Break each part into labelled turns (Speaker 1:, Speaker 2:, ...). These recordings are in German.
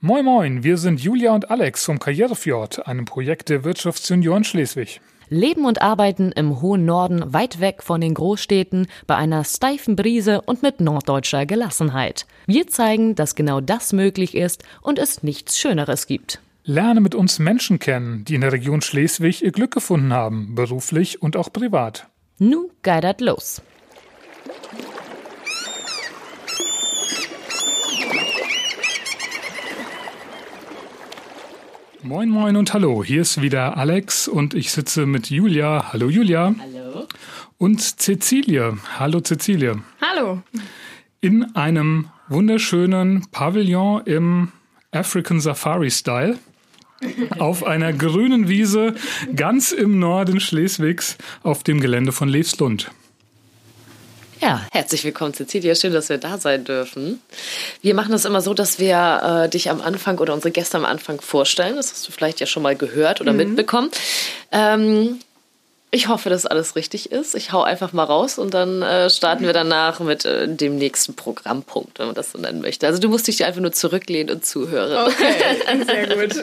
Speaker 1: Moin Moin, wir sind Julia und Alex vom Karrierefjord, einem Projekt der Wirtschaftsjunioren Schleswig.
Speaker 2: Leben und arbeiten im hohen Norden, weit weg von den Großstädten, bei einer steifen Brise und mit norddeutscher Gelassenheit. Wir zeigen, dass genau das möglich ist und es nichts Schöneres gibt.
Speaker 1: Lerne mit uns Menschen kennen, die in der Region Schleswig ihr Glück gefunden haben, beruflich und auch privat.
Speaker 2: Nu geidert los.
Speaker 1: Moin Moin und hallo, hier ist wieder Alex und ich sitze mit Julia. Hallo Julia.
Speaker 3: Hallo.
Speaker 1: Und Cecilie. Hallo Cecilie.
Speaker 3: Hallo.
Speaker 1: In einem wunderschönen Pavillon im African Safari Style auf einer grünen Wiese ganz im Norden Schleswigs auf dem Gelände von Levslund.
Speaker 3: Ja, herzlich willkommen, Cecilia. Schön, dass wir da sein dürfen. Wir machen das immer so, dass wir äh, dich am Anfang oder unsere Gäste am Anfang vorstellen. Das hast du vielleicht ja schon mal gehört oder mhm. mitbekommen. Ähm, ich hoffe, dass alles richtig ist. Ich hau einfach mal raus und dann äh, starten wir danach mit äh, dem nächsten Programmpunkt, wenn man das so nennen möchte. Also du musst dich einfach nur zurücklehnen und zuhören.
Speaker 4: Okay, sehr gut.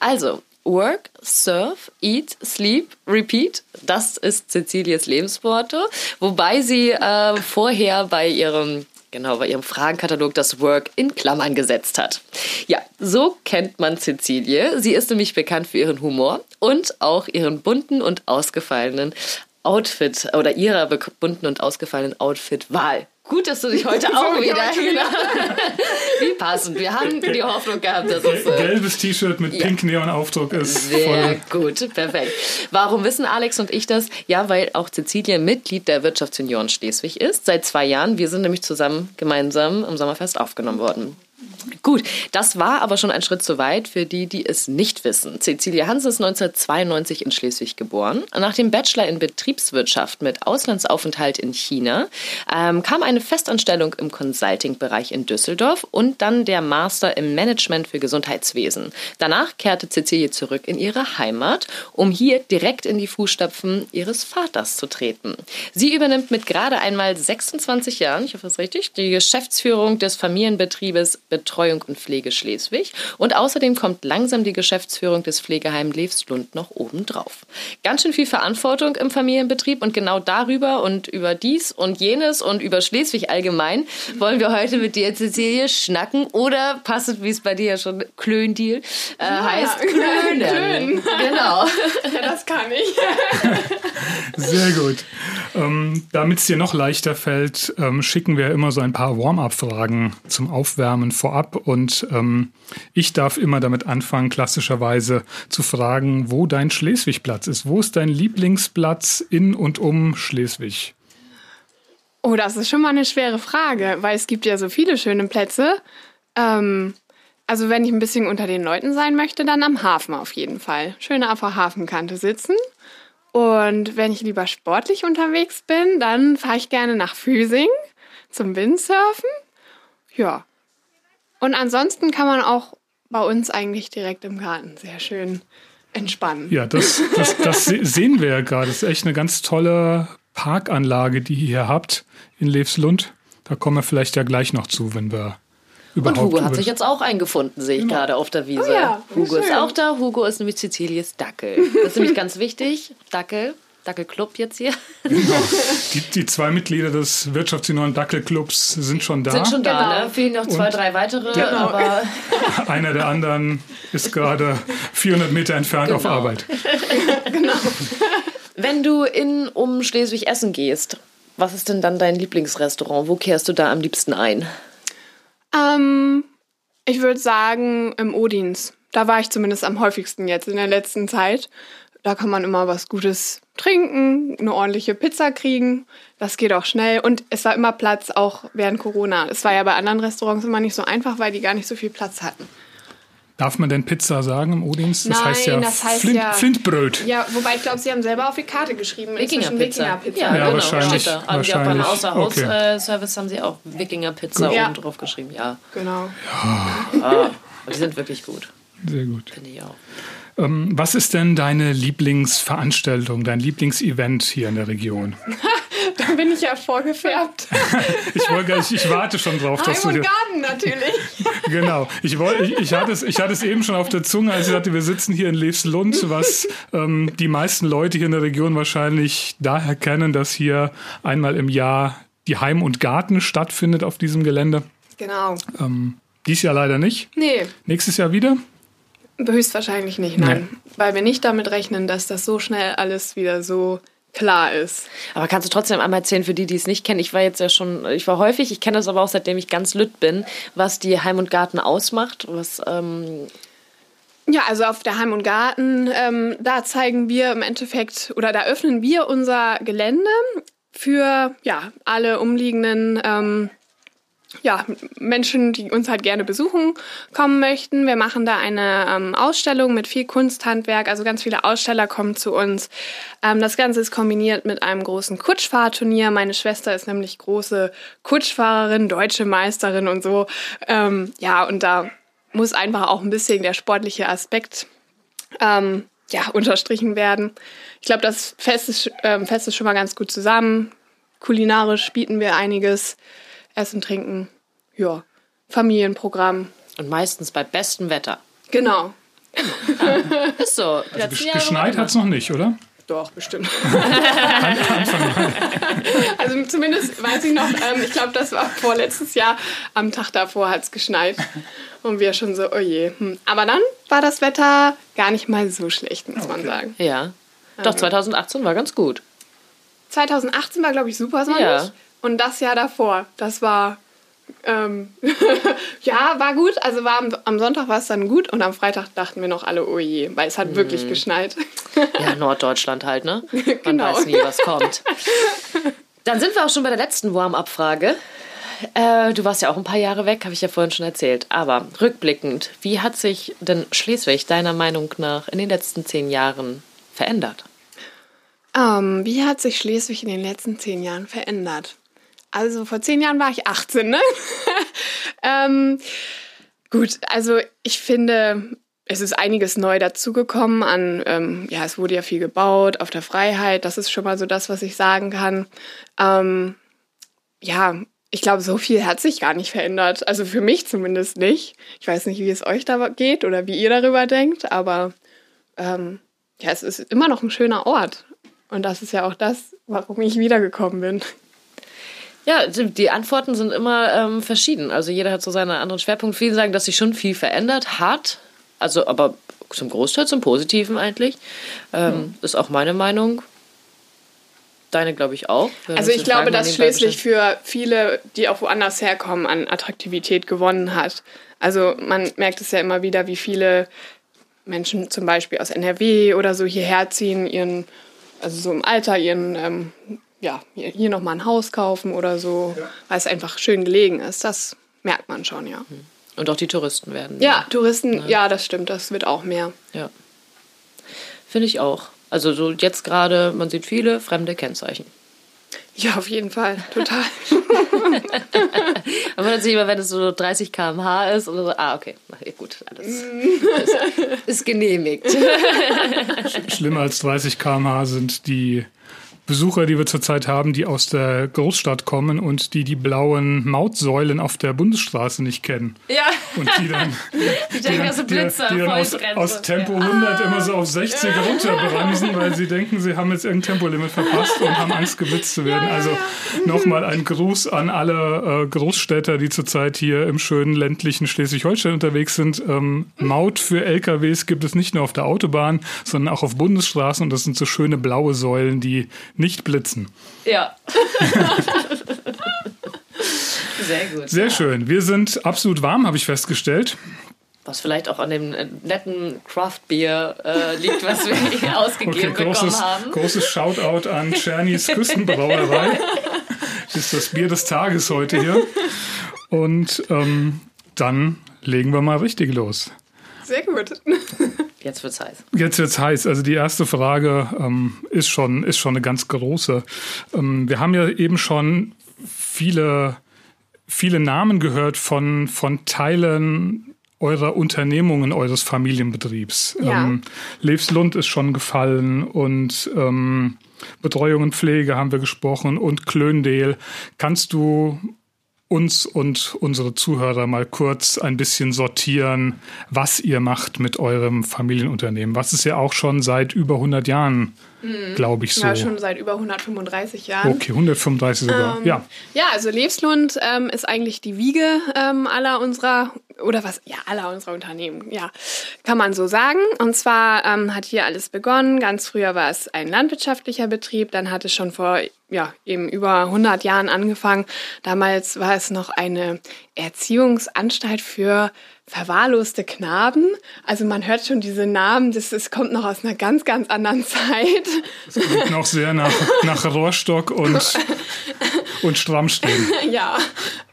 Speaker 3: Also, Work, Surf, Eat, Sleep, Repeat. Das ist Cecilias Lebensworte. Wobei sie äh, vorher bei ihrem genau bei ihrem Fragenkatalog das Work in Klammern gesetzt hat. Ja, so kennt man Cecilie. Sie ist nämlich bekannt für ihren Humor und auch ihren bunten und ausgefallenen Outfit oder ihrer bunten und ausgefallenen Outfit-Wahl. Gut, dass du dich heute auch wieder. Genau. Wie passend. Wir haben die Hoffnung gehabt, dass es.
Speaker 1: Äh, Gelbes T-Shirt mit ja. pink Neon-Aufdruck ist.
Speaker 3: Sehr voll. gut, perfekt. Warum wissen Alex und ich das? Ja, weil auch Cecilia Mitglied der Wirtschaftsunion Schleswig ist. Seit zwei Jahren. Wir sind nämlich zusammen gemeinsam im Sommerfest aufgenommen worden. Gut, das war aber schon ein Schritt zu weit für die, die es nicht wissen. Cecilia Hans ist 1992 in Schleswig geboren. Nach dem Bachelor in Betriebswirtschaft mit Auslandsaufenthalt in China ähm, kam eine Festanstellung im Consulting-Bereich in Düsseldorf und dann der Master im Management für Gesundheitswesen. Danach kehrte Cecilia zurück in ihre Heimat, um hier direkt in die Fußstapfen ihres Vaters zu treten. Sie übernimmt mit gerade einmal 26 Jahren, ich hoffe ist richtig, die Geschäftsführung des Familienbetriebes Betreuung und Pflege Schleswig. Und außerdem kommt langsam die Geschäftsführung des Pflegeheim Levslund noch oben drauf. Ganz schön viel Verantwortung im Familienbetrieb und genau darüber und über dies und jenes und über Schleswig allgemein wollen wir heute mit dir, Cecilie, schnacken oder passend, wie es bei dir ja schon Klöndeal äh, ja, heißt, Klönen. Klön.
Speaker 4: Genau. Ja, das kann ich.
Speaker 1: Sehr gut. Ähm, Damit es dir noch leichter fällt, ähm, schicken wir immer so ein paar Warm-up-Fragen zum Aufwärmen vorab. Und ähm, ich darf immer damit anfangen, klassischerweise zu fragen, wo dein Schleswig-Platz ist. Wo ist dein Lieblingsplatz in und um Schleswig?
Speaker 4: Oh, das ist schon mal eine schwere Frage, weil es gibt ja so viele schöne Plätze. Ähm, also wenn ich ein bisschen unter den Leuten sein möchte, dann am Hafen auf jeden Fall. Schöne auf der Hafenkante sitzen und wenn ich lieber sportlich unterwegs bin, dann fahre ich gerne nach Füsing zum Windsurfen. Ja. Und ansonsten kann man auch bei uns eigentlich direkt im Garten sehr schön entspannen.
Speaker 1: Ja, das, das, das sehen wir ja gerade. Das ist echt eine ganz tolle Parkanlage, die ihr hier habt in Levslund. Da kommen wir vielleicht ja gleich noch zu, wenn wir
Speaker 3: und Hugo hat sich jetzt auch eingefunden, sehe ich genau. gerade auf der Wiese. Oh ja, Hugo ist auch da. Hugo ist nämlich Cecilies Dackel. Das ist nämlich ganz wichtig. Dackel. Dackelclub jetzt hier.
Speaker 1: Genau. Die, die, zwei Mitglieder des Wirtschaftsunion Dackelclubs sind schon da.
Speaker 3: Sind schon da, genau. ne? Fehlen noch zwei, Und drei weitere, der, aber.
Speaker 1: Einer der anderen ist gerade 400 Meter entfernt genau. auf Arbeit. genau.
Speaker 3: Wenn du in um Schleswig essen gehst, was ist denn dann dein Lieblingsrestaurant? Wo kehrst du da am liebsten ein?
Speaker 4: Ähm, ich würde sagen im Odins. Da war ich zumindest am häufigsten jetzt in der letzten Zeit. Da kann man immer was Gutes trinken, eine ordentliche Pizza kriegen. Das geht auch schnell. Und es war immer Platz, auch während Corona. Es war ja bei anderen Restaurants immer nicht so einfach, weil die gar nicht so viel Platz hatten.
Speaker 1: Darf man denn Pizza sagen im O-Dienst?
Speaker 4: Das Nein, heißt ja, das heißt Flint,
Speaker 1: ja Flintbröt.
Speaker 4: Ja, wobei ich glaube, sie haben selber auf die Karte geschrieben.
Speaker 3: Wikinger-Pizza.
Speaker 4: Wikinger
Speaker 1: ja, ja, genau. wahrscheinlich.
Speaker 3: Da. wahrscheinlich. Auch beim Außerhaus-Service okay. haben sie auch Wikinger-Pizza ja. oben drauf geschrieben. Ja.
Speaker 4: Genau.
Speaker 3: Ja. ja. Die sind wirklich gut.
Speaker 1: Sehr gut.
Speaker 3: Finde ich auch.
Speaker 1: Ähm, was ist denn deine Lieblingsveranstaltung, dein Lieblingsevent hier in der Region?
Speaker 4: Dann bin ich ja vorgefärbt.
Speaker 1: ich, wollte, ich, ich warte schon drauf,
Speaker 4: Heim
Speaker 1: dass du
Speaker 4: und Garten natürlich.
Speaker 1: Genau. Ich, wollte, ich, ich, hatte es, ich hatte es eben schon auf der Zunge, als ich sagte, wir sitzen hier in Leefslund, was ähm, die meisten Leute hier in der Region wahrscheinlich daher kennen, dass hier einmal im Jahr die Heim und Garten stattfindet auf diesem Gelände.
Speaker 4: Genau.
Speaker 1: Ähm, dies Jahr leider nicht.
Speaker 4: Nee,
Speaker 1: Nächstes Jahr wieder.
Speaker 4: Höchstwahrscheinlich nicht, nein. Weil wir nicht damit rechnen, dass das so schnell alles wieder so klar ist.
Speaker 3: Aber kannst du trotzdem einmal erzählen, für die, die es nicht kennen, ich war jetzt ja schon, ich war häufig, ich kenne das aber auch seitdem ich ganz lütt bin, was die Heim und Garten ausmacht, was, ähm,
Speaker 4: Ja, also auf der Heim und Garten, ähm, da zeigen wir im Endeffekt oder da öffnen wir unser Gelände für ja alle umliegenden ähm, ja, Menschen, die uns halt gerne besuchen kommen möchten. Wir machen da eine ähm, Ausstellung mit viel Kunsthandwerk, also ganz viele Aussteller kommen zu uns. Ähm, das Ganze ist kombiniert mit einem großen Kutschfahrturnier. Meine Schwester ist nämlich große Kutschfahrerin, deutsche Meisterin und so. Ähm, ja, und da muss einfach auch ein bisschen der sportliche Aspekt ähm, ja, unterstrichen werden. Ich glaube, das Fest ist, ähm, Fest ist schon mal ganz gut zusammen. Kulinarisch bieten wir einiges. Essen, Trinken, ja, Familienprogramm.
Speaker 3: und meistens bei bestem Wetter.
Speaker 4: Genau.
Speaker 3: Ist so.
Speaker 1: Also gesch geschneit hat es noch nicht, oder?
Speaker 4: Doch, bestimmt. also zumindest weiß ich noch, ähm, ich glaube, das war vorletztes Jahr, am Tag davor hat es geschneit. Und wir schon so, oh je. Hm. Aber dann war das Wetter gar nicht mal so schlecht, muss man sagen.
Speaker 3: Ja. Doch, 2018 war ganz gut.
Speaker 4: 2018 war, glaube ich, super sonnig.
Speaker 3: Ja.
Speaker 4: Und das Jahr davor, das war, ähm, ja, war gut. Also war am, am Sonntag war es dann gut und am Freitag dachten wir noch alle, oh je, weil es hat
Speaker 3: Mhm.
Speaker 4: wirklich geschneit.
Speaker 3: Ja, Norddeutschland halt, ne? Man
Speaker 4: Genau.
Speaker 3: weiß nie, was kommt. Dann sind wir auch schon bei der letzten Warm-up-Frage. Äh, du warst ja auch ein paar Jahre weg, habe ich ja vorhin schon erzählt. Aber rückblickend, wie hat sich denn Schleswig deiner Meinung nach in den letzten zehn Jahren verändert?
Speaker 4: Ähm, wie hat sich Schleswig in den letzten zehn Jahren verändert? Also vor zehn Jahren war ich 18, ne? ähm, gut, also ich finde, es ist einiges neu dazugekommen an, ähm, ja, es wurde ja viel gebaut auf der Freiheit. Das ist schon mal so das, was ich sagen kann. Ähm, ja, ich glaube, so viel hat sich gar nicht verändert. Also für mich zumindest nicht. Ich weiß nicht, wie es euch da geht oder wie ihr darüber denkt, aber ähm, ja, es ist immer noch ein schöner Ort. Und das ist ja auch das, warum ich wiedergekommen bin.
Speaker 3: Ja, die Antworten sind immer ähm, verschieden. Also jeder hat so seinen anderen Schwerpunkt. Viele sagen, dass sich schon viel verändert hat. Also aber zum Großteil zum Positiven eigentlich. Ähm, Ist auch meine Meinung. Deine, glaube ich, auch.
Speaker 4: Also ich glaube, dass Schleswig für viele, die auch woanders herkommen, an Attraktivität gewonnen hat. Also man merkt es ja immer wieder, wie viele Menschen zum Beispiel aus NRW oder so hierher ziehen, ihren, also so im Alter ihren, ähm, ja, hier hier nochmal ein Haus kaufen oder so, weil es einfach schön gelegen ist. Das merkt man schon, ja.
Speaker 3: Und auch die Touristen werden.
Speaker 4: Ja, Touristen, ja, das stimmt, das wird auch mehr.
Speaker 3: Ja. Finde ich auch. Also so jetzt gerade, man sieht viele fremde Kennzeichen.
Speaker 4: Ja, auf jeden Fall, total.
Speaker 3: Aber sieht immer, wenn es so 30 km/h ist oder so, ah, okay, ja, gut, alles ist, ist genehmigt.
Speaker 1: Schlimmer als 30 km/h sind die Besucher, die wir zurzeit haben, die aus der Großstadt kommen und die die blauen Mautsäulen auf der Bundesstraße nicht kennen.
Speaker 3: Ja,
Speaker 1: Und die dann,
Speaker 3: die denken, das sind
Speaker 1: die,
Speaker 3: Blitzer,
Speaker 1: die dann aus,
Speaker 3: Vollbremse.
Speaker 1: aus Tempo 100 immer so auf 60 runterbremsen, weil sie denken, sie haben jetzt irgendein Tempolimit verpasst und haben Angst, geblitzt zu werden. Also nochmal ein Gruß an alle äh, Großstädter, die zurzeit hier im schönen ländlichen Schleswig-Holstein unterwegs sind. Ähm, Maut für LKWs gibt es nicht nur auf der Autobahn, sondern auch auf Bundesstraßen und das sind so schöne blaue Säulen, die nicht blitzen.
Speaker 3: Ja. Sehr gut.
Speaker 1: Sehr schön. Wir sind absolut warm, habe ich festgestellt.
Speaker 3: Was vielleicht auch an dem netten Craft-Bier äh, liegt, was wir hier
Speaker 1: Okay,
Speaker 3: ausgegeben
Speaker 1: großes,
Speaker 3: bekommen haben.
Speaker 1: großes Shoutout an Czernys Küstenbrauerei. ist das Bier des Tages heute hier. Und ähm, dann legen wir mal richtig los.
Speaker 4: Sehr gut.
Speaker 3: Jetzt wird's heiß.
Speaker 1: Jetzt wird's heiß. Also die erste Frage ähm, ist schon ist schon eine ganz große. Ähm, wir haben ja eben schon viele viele Namen gehört von von Teilen eurer Unternehmungen, eures Familienbetriebs.
Speaker 4: Ja.
Speaker 1: Ähm, Levslund ist schon gefallen und ähm, Betreuung und Pflege haben wir gesprochen und Klöndel. Kannst du uns und unsere Zuhörer mal kurz ein bisschen sortieren, was ihr macht mit eurem Familienunternehmen, was es ja auch schon seit über 100 Jahren, glaube ich, so.
Speaker 4: Ja, schon seit über 135 Jahren.
Speaker 1: Okay, 135 sogar.
Speaker 4: Ähm,
Speaker 1: ja.
Speaker 4: Ja, also Lebslund ähm, ist eigentlich die Wiege ähm, aller unserer, oder was, ja, aller unserer Unternehmen, ja, kann man so sagen. Und zwar ähm, hat hier alles begonnen. Ganz früher war es ein landwirtschaftlicher Betrieb, dann hat es schon vor, ja, eben über 100 Jahren angefangen. Damals war es noch eine Erziehungsanstalt für verwahrloste Knaben. Also man hört schon diese Namen, das, das kommt noch aus einer ganz, ganz anderen Zeit.
Speaker 1: Das klingt noch sehr nach, nach Rohrstock und, und Strammstehen.
Speaker 4: ja.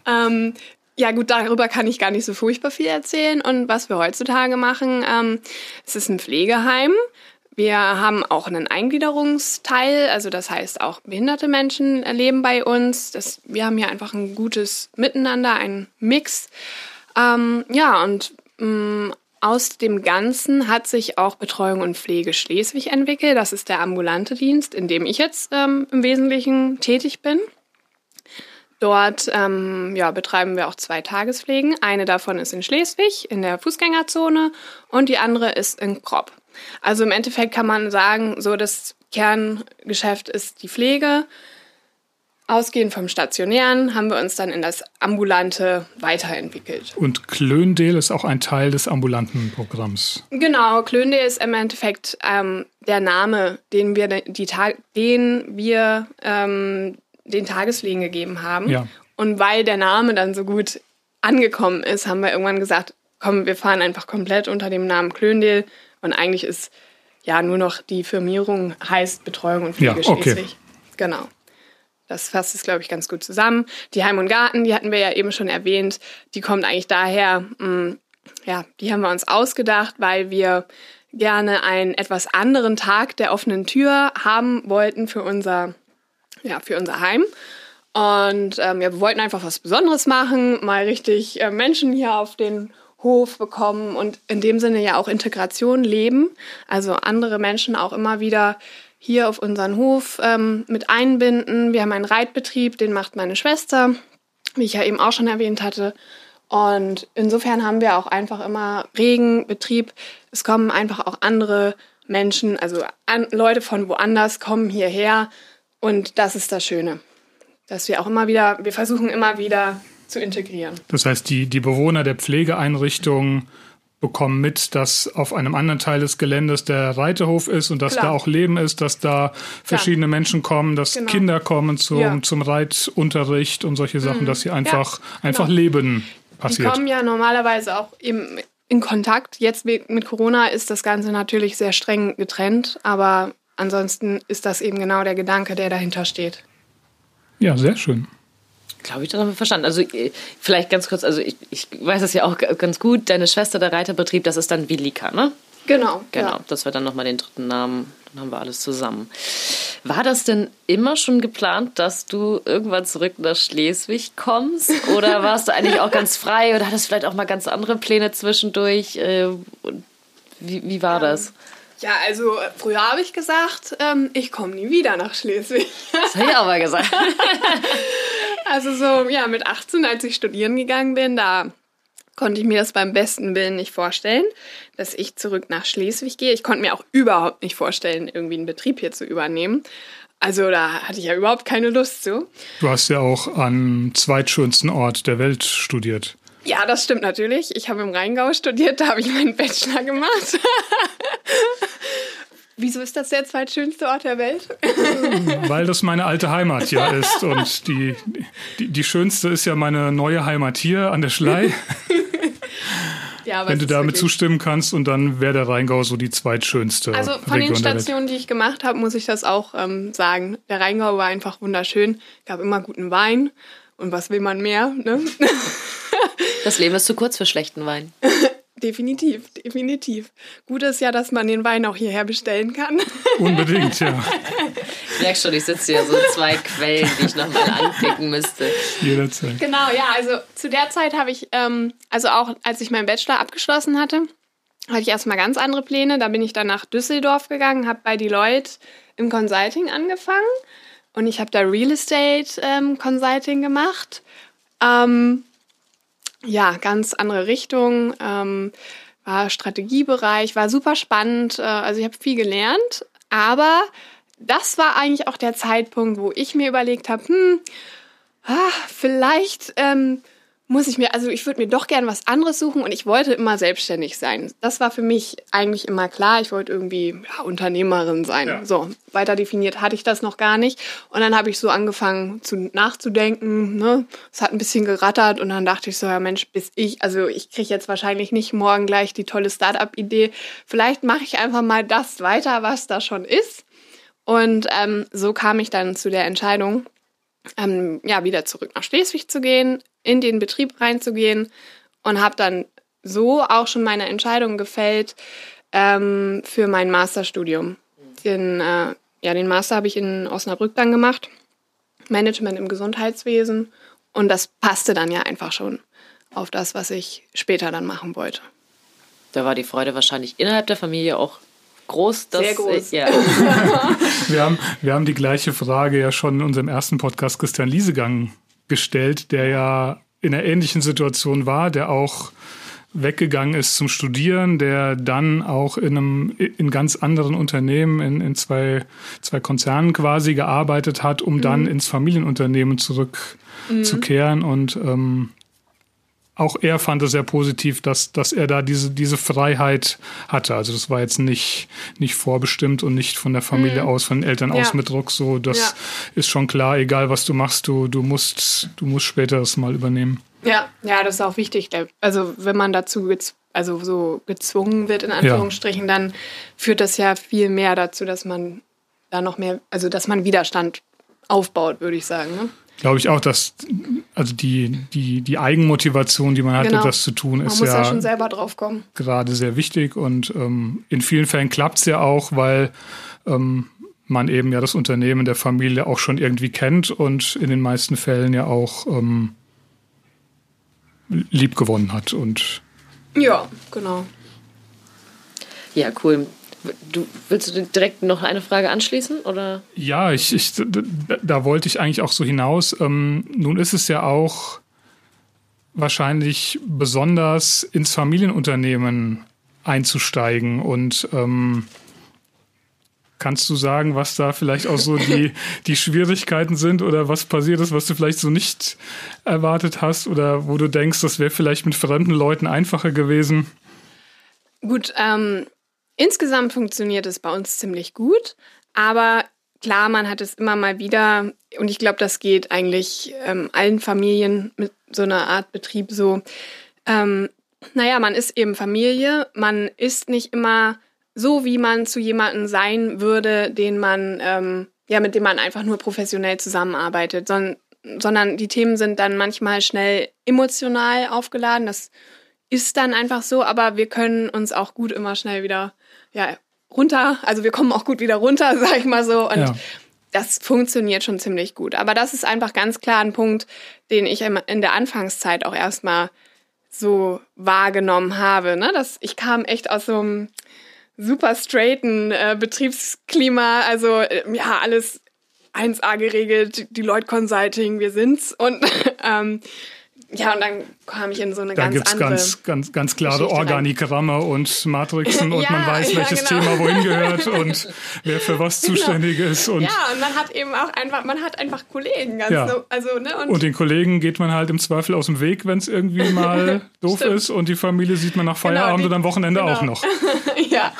Speaker 4: Ähm, ja, gut, darüber kann ich gar nicht so furchtbar viel erzählen. Und was wir heutzutage machen, ähm, es ist ein Pflegeheim. Wir haben auch einen Eingliederungsteil, also das heißt auch behinderte Menschen leben bei uns. Das, wir haben hier einfach ein gutes Miteinander, einen Mix. Ähm, ja, und mh, aus dem Ganzen hat sich auch Betreuung und Pflege Schleswig entwickelt. Das ist der ambulante Dienst, in dem ich jetzt ähm, im Wesentlichen tätig bin. Dort ähm, ja, betreiben wir auch zwei Tagespflegen. Eine davon ist in Schleswig, in der Fußgängerzone, und die andere ist in Kropp. Also im Endeffekt kann man sagen, so das Kerngeschäft ist die Pflege. Ausgehend vom Stationären haben wir uns dann in das Ambulante weiterentwickelt.
Speaker 1: Und Klöndel ist auch ein Teil des ambulanten Programms.
Speaker 4: Genau, Klöndel ist im Endeffekt ähm, der Name, den wir, die den wir ähm, den Tagespflegen gegeben haben.
Speaker 1: Ja.
Speaker 4: Und weil der Name dann so gut angekommen ist, haben wir irgendwann gesagt, komm, wir fahren einfach komplett unter dem Namen Klöndel. Und eigentlich ist ja nur noch die Firmierung heißt Betreuung und Pflege
Speaker 1: Ja, okay.
Speaker 4: Schleswig. Genau. Das fasst es, glaube ich, ganz gut zusammen. Die Heim und Garten, die hatten wir ja eben schon erwähnt, die kommt eigentlich daher, mh, ja, die haben wir uns ausgedacht, weil wir gerne einen etwas anderen Tag der offenen Tür haben wollten für unser, ja, für unser Heim. Und ähm, ja, wir wollten einfach was Besonderes machen, mal richtig äh, Menschen hier auf den Hof bekommen und in dem Sinne ja auch Integration leben. Also andere Menschen auch immer wieder hier auf unseren Hof ähm, mit einbinden. Wir haben einen Reitbetrieb, den macht meine Schwester, wie ich ja eben auch schon erwähnt hatte. Und insofern haben wir auch einfach immer regen Betrieb. Es kommen einfach auch andere Menschen, also an, Leute von woanders kommen hierher. Und das ist das Schöne, dass wir auch immer wieder, wir versuchen immer wieder zu integrieren.
Speaker 1: Das heißt, die, die Bewohner der Pflegeeinrichtung bekommen mit, dass auf einem anderen Teil des Geländes der Reiterhof ist und dass
Speaker 4: Klar.
Speaker 1: da auch Leben ist, dass da verschiedene Menschen kommen, dass
Speaker 4: Genau.
Speaker 1: Kinder kommen zum,
Speaker 4: Ja. Mhm.
Speaker 1: zum Reitunterricht und solche Sachen, dass hier einfach,
Speaker 4: genau.
Speaker 1: einfach Leben
Speaker 4: Die
Speaker 1: passiert.
Speaker 4: kommen ja normalerweise auch eben in Kontakt. Jetzt mit Corona ist das Ganze natürlich sehr streng getrennt, aber ansonsten ist das eben genau der Gedanke, der dahinter steht.
Speaker 1: Ja, sehr schön.
Speaker 3: Glaube ich, das haben wir verstanden. Also äh, vielleicht ganz kurz, also ich, ich weiß es ja auch ganz gut, deine Schwester, der Reiterbetrieb, das ist dann Vilika, ne?
Speaker 4: Genau.
Speaker 3: Genau,
Speaker 4: Ja.
Speaker 3: das wird dann nochmal den dritten Namen, dann haben wir alles zusammen. War das denn immer schon geplant, dass du irgendwann zurück nach Schleswig kommst? Oder warst du eigentlich auch ganz frei oder hattest vielleicht auch mal ganz andere Pläne zwischendurch? Äh, Wie, wie war das?
Speaker 4: Ja, also äh, früher habe ich gesagt, ähm, ich komme nie wieder nach Schleswig.
Speaker 3: Das habe ich auch mal gesagt.
Speaker 4: Also so, ja, mit 18, als ich studieren gegangen bin, da konnte ich mir das beim besten Willen nicht vorstellen, dass ich zurück nach Schleswig gehe. Ich konnte mir auch überhaupt nicht vorstellen, irgendwie einen Betrieb hier zu übernehmen. Also da hatte ich ja überhaupt keine Lust zu.
Speaker 1: Du hast ja auch am zweitschönsten Ort der Welt studiert.
Speaker 4: Ja, das stimmt natürlich. Ich habe im Rheingau studiert, da habe ich meinen Bachelor gemacht. Wieso ist das der zweitschönste Ort der Welt?
Speaker 1: Weil das meine alte Heimat ja ist. Und die, die, die schönste ist ja meine neue Heimat hier an der Schlei.
Speaker 4: Ja, aber
Speaker 1: Wenn du damit zustimmen kannst und dann wäre der Rheingau so die zweitschönste
Speaker 4: Also von den
Speaker 1: Region Welt.
Speaker 4: Stationen, die ich gemacht habe, muss ich das auch ähm, sagen. Der Rheingau war einfach wunderschön. Gab immer guten Wein. Und was will man mehr? Ne?
Speaker 3: Das Leben ist zu kurz für schlechten Wein.
Speaker 4: Definitiv, definitiv. Gut ist ja, dass man den Wein auch hierher bestellen kann.
Speaker 1: Unbedingt, ja.
Speaker 3: Ich merke schon, ich sitze hier so zwei Quellen, die ich nochmal anpicken müsste.
Speaker 1: Jederzeit.
Speaker 4: Genau, ja, also zu der Zeit habe ich, ähm, also auch als ich meinen Bachelor abgeschlossen hatte, hatte ich erstmal ganz andere Pläne. Da bin ich dann nach Düsseldorf gegangen, habe bei Deloitte im Consulting angefangen und ich habe da Real Estate ähm, Consulting gemacht. Ähm, ja, ganz andere Richtung. Ähm, war Strategiebereich, war super spannend. Äh, also ich habe viel gelernt, aber das war eigentlich auch der Zeitpunkt, wo ich mir überlegt habe, hm, ah, vielleicht ähm, muss ich mir, also ich würde mir doch gern was anderes suchen und ich wollte immer selbstständig sein. Das war für mich eigentlich immer klar. Ich wollte irgendwie ja, Unternehmerin sein. Ja. So, weiter definiert hatte ich das noch gar nicht. Und dann habe ich so angefangen zu nachzudenken. Ne? Es hat ein bisschen gerattert und dann dachte ich so, ja Mensch, bis ich, also ich kriege jetzt wahrscheinlich nicht morgen gleich die tolle Startup-Idee. Vielleicht mache ich einfach mal das weiter, was da schon ist. Und ähm, so kam ich dann zu der Entscheidung, ähm, ja, wieder zurück nach Schleswig zu gehen, in den Betrieb reinzugehen und habe dann so auch schon meine Entscheidung gefällt ähm, für mein Masterstudium. Den, äh, ja, den Master habe ich in Osnabrück dann gemacht, Management im Gesundheitswesen und das passte dann ja einfach schon auf das, was ich später dann machen wollte.
Speaker 3: Da war die Freude wahrscheinlich innerhalb der Familie auch groß.
Speaker 4: Dass, Sehr groß.
Speaker 3: Äh, ja.
Speaker 1: wir, haben, wir haben die gleiche Frage ja schon in unserem ersten Podcast Christian Liesegang gestellt, der ja in einer ähnlichen Situation war, der auch weggegangen ist zum Studieren, der dann auch in einem in ganz anderen Unternehmen, in, in zwei, zwei Konzernen quasi gearbeitet hat, um mhm. dann ins Familienunternehmen zurückzukehren. Mhm. Und ähm, auch er fand es sehr positiv, dass, dass er da diese, diese Freiheit hatte. Also das war jetzt nicht, nicht vorbestimmt und nicht von der Familie mhm. aus, von den Eltern ja. aus mit Druck. So, das ja. ist schon klar, egal was du machst, du, du musst, du musst später das mal übernehmen.
Speaker 4: Ja, ja, das ist auch wichtig. Also wenn man dazu jetzt also so gezwungen wird, in Anführungsstrichen, ja. dann führt das ja viel mehr dazu, dass man da noch mehr, also dass man Widerstand aufbaut, würde ich sagen. Ne?
Speaker 1: Glaube ich auch, dass also die, die, die Eigenmotivation, die man hatte, genau. das zu tun, ist
Speaker 4: man muss
Speaker 1: ja,
Speaker 4: ja schon selber drauf kommen.
Speaker 1: gerade sehr wichtig. Und ähm, in vielen Fällen klappt es ja auch, weil ähm, man eben ja das Unternehmen der Familie auch schon irgendwie kennt und in den meisten Fällen ja auch ähm, lieb gewonnen hat. Und
Speaker 4: ja, genau.
Speaker 3: Ja, cool. Du, willst du direkt noch eine Frage anschließen? Oder?
Speaker 1: Ja, ich, ich da, wollte ich eigentlich auch so hinaus. Ähm, nun ist es ja auch wahrscheinlich besonders ins Familienunternehmen einzusteigen und ähm, Kannst du sagen, was da vielleicht auch so die, die Schwierigkeiten sind oder was passiert ist, was du vielleicht so nicht erwartet hast oder wo du denkst, das wäre vielleicht mit fremden Leuten einfacher gewesen?
Speaker 4: Gut, ähm, Insgesamt funktioniert es bei uns ziemlich gut, aber klar, man hat es immer mal wieder, und ich glaube, das geht eigentlich ähm, allen Familien mit so einer Art Betrieb so. Ähm, naja, man ist eben Familie, man ist nicht immer so, wie man zu jemandem sein würde, den man, ähm, ja, mit dem man einfach nur professionell zusammenarbeitet, sondern, sondern die Themen sind dann manchmal schnell emotional aufgeladen. Das ist dann einfach so, aber wir können uns auch gut immer schnell wieder ja, runter. Also wir kommen auch gut wieder runter, sag ich mal so. Und ja. das funktioniert schon ziemlich gut. Aber das ist einfach ganz klar ein Punkt, den ich in der Anfangszeit auch erstmal so wahrgenommen habe. Ne? Das, ich kam echt aus so einem super straighten äh, Betriebsklima. Also äh, ja, alles 1A geregelt, die Leute Consulting, wir sind's. Und ähm, ja, und dann kam ich in so eine
Speaker 1: da
Speaker 4: ganz
Speaker 1: gibt's
Speaker 4: andere...
Speaker 1: ganz, ganz, ganz klare Organigramme und Matrixen und ja, man weiß, welches genau. Thema wohin gehört und wer für was genau. zuständig genau. ist. Und
Speaker 4: ja, und man hat eben auch einfach, man hat einfach Kollegen. Ganz ja. so, also, ne,
Speaker 1: und, und, den Kollegen geht man halt im Zweifel aus dem Weg, wenn es irgendwie mal doof ist und die Familie sieht man nach genau, Feierabend genau, die, und am Wochenende genau. auch noch.
Speaker 4: ja.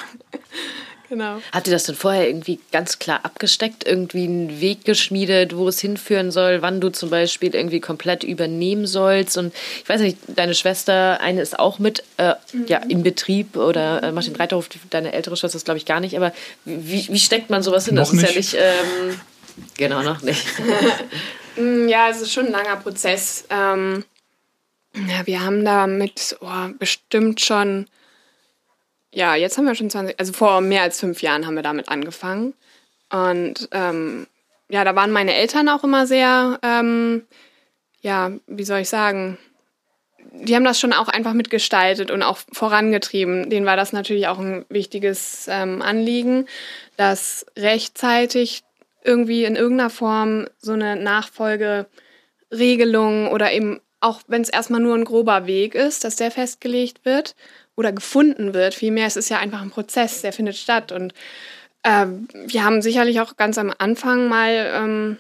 Speaker 4: Genau.
Speaker 3: Habt ihr das denn vorher irgendwie ganz klar abgesteckt, irgendwie einen Weg geschmiedet, wo es hinführen soll, wann du zum Beispiel irgendwie komplett übernehmen sollst? Und ich weiß nicht, deine Schwester, eine ist auch mit äh, mhm. ja, im Betrieb oder äh, Martin Reiterhof, deine ältere Schwester ist glaube ich gar nicht, aber wie, wie steckt man sowas hin?
Speaker 1: Noch
Speaker 3: das
Speaker 1: ist
Speaker 3: nicht. ja nicht. Ähm, genau, noch nicht.
Speaker 4: Mm, ja, es ist schon ein langer Prozess. Ähm, Ja, wir haben damit oh, bestimmt schon, ja, jetzt haben wir schon 20, also vor mehr als fünf Jahren haben wir damit angefangen. Und ähm, ja, da waren meine Eltern auch immer sehr, ähm, ja, wie soll ich sagen, die haben das schon auch einfach mitgestaltet und auch vorangetrieben. Denen war das natürlich auch ein wichtiges ähm, Anliegen, dass rechtzeitig irgendwie in irgendeiner Form so eine Nachfolgeregelung oder eben auch wenn es erstmal nur ein grober Weg ist, dass der festgelegt wird oder gefunden wird. Vielmehr es ist ja einfach ein Prozess, der findet statt. Und äh, wir haben sicherlich auch ganz am Anfang mal ähm,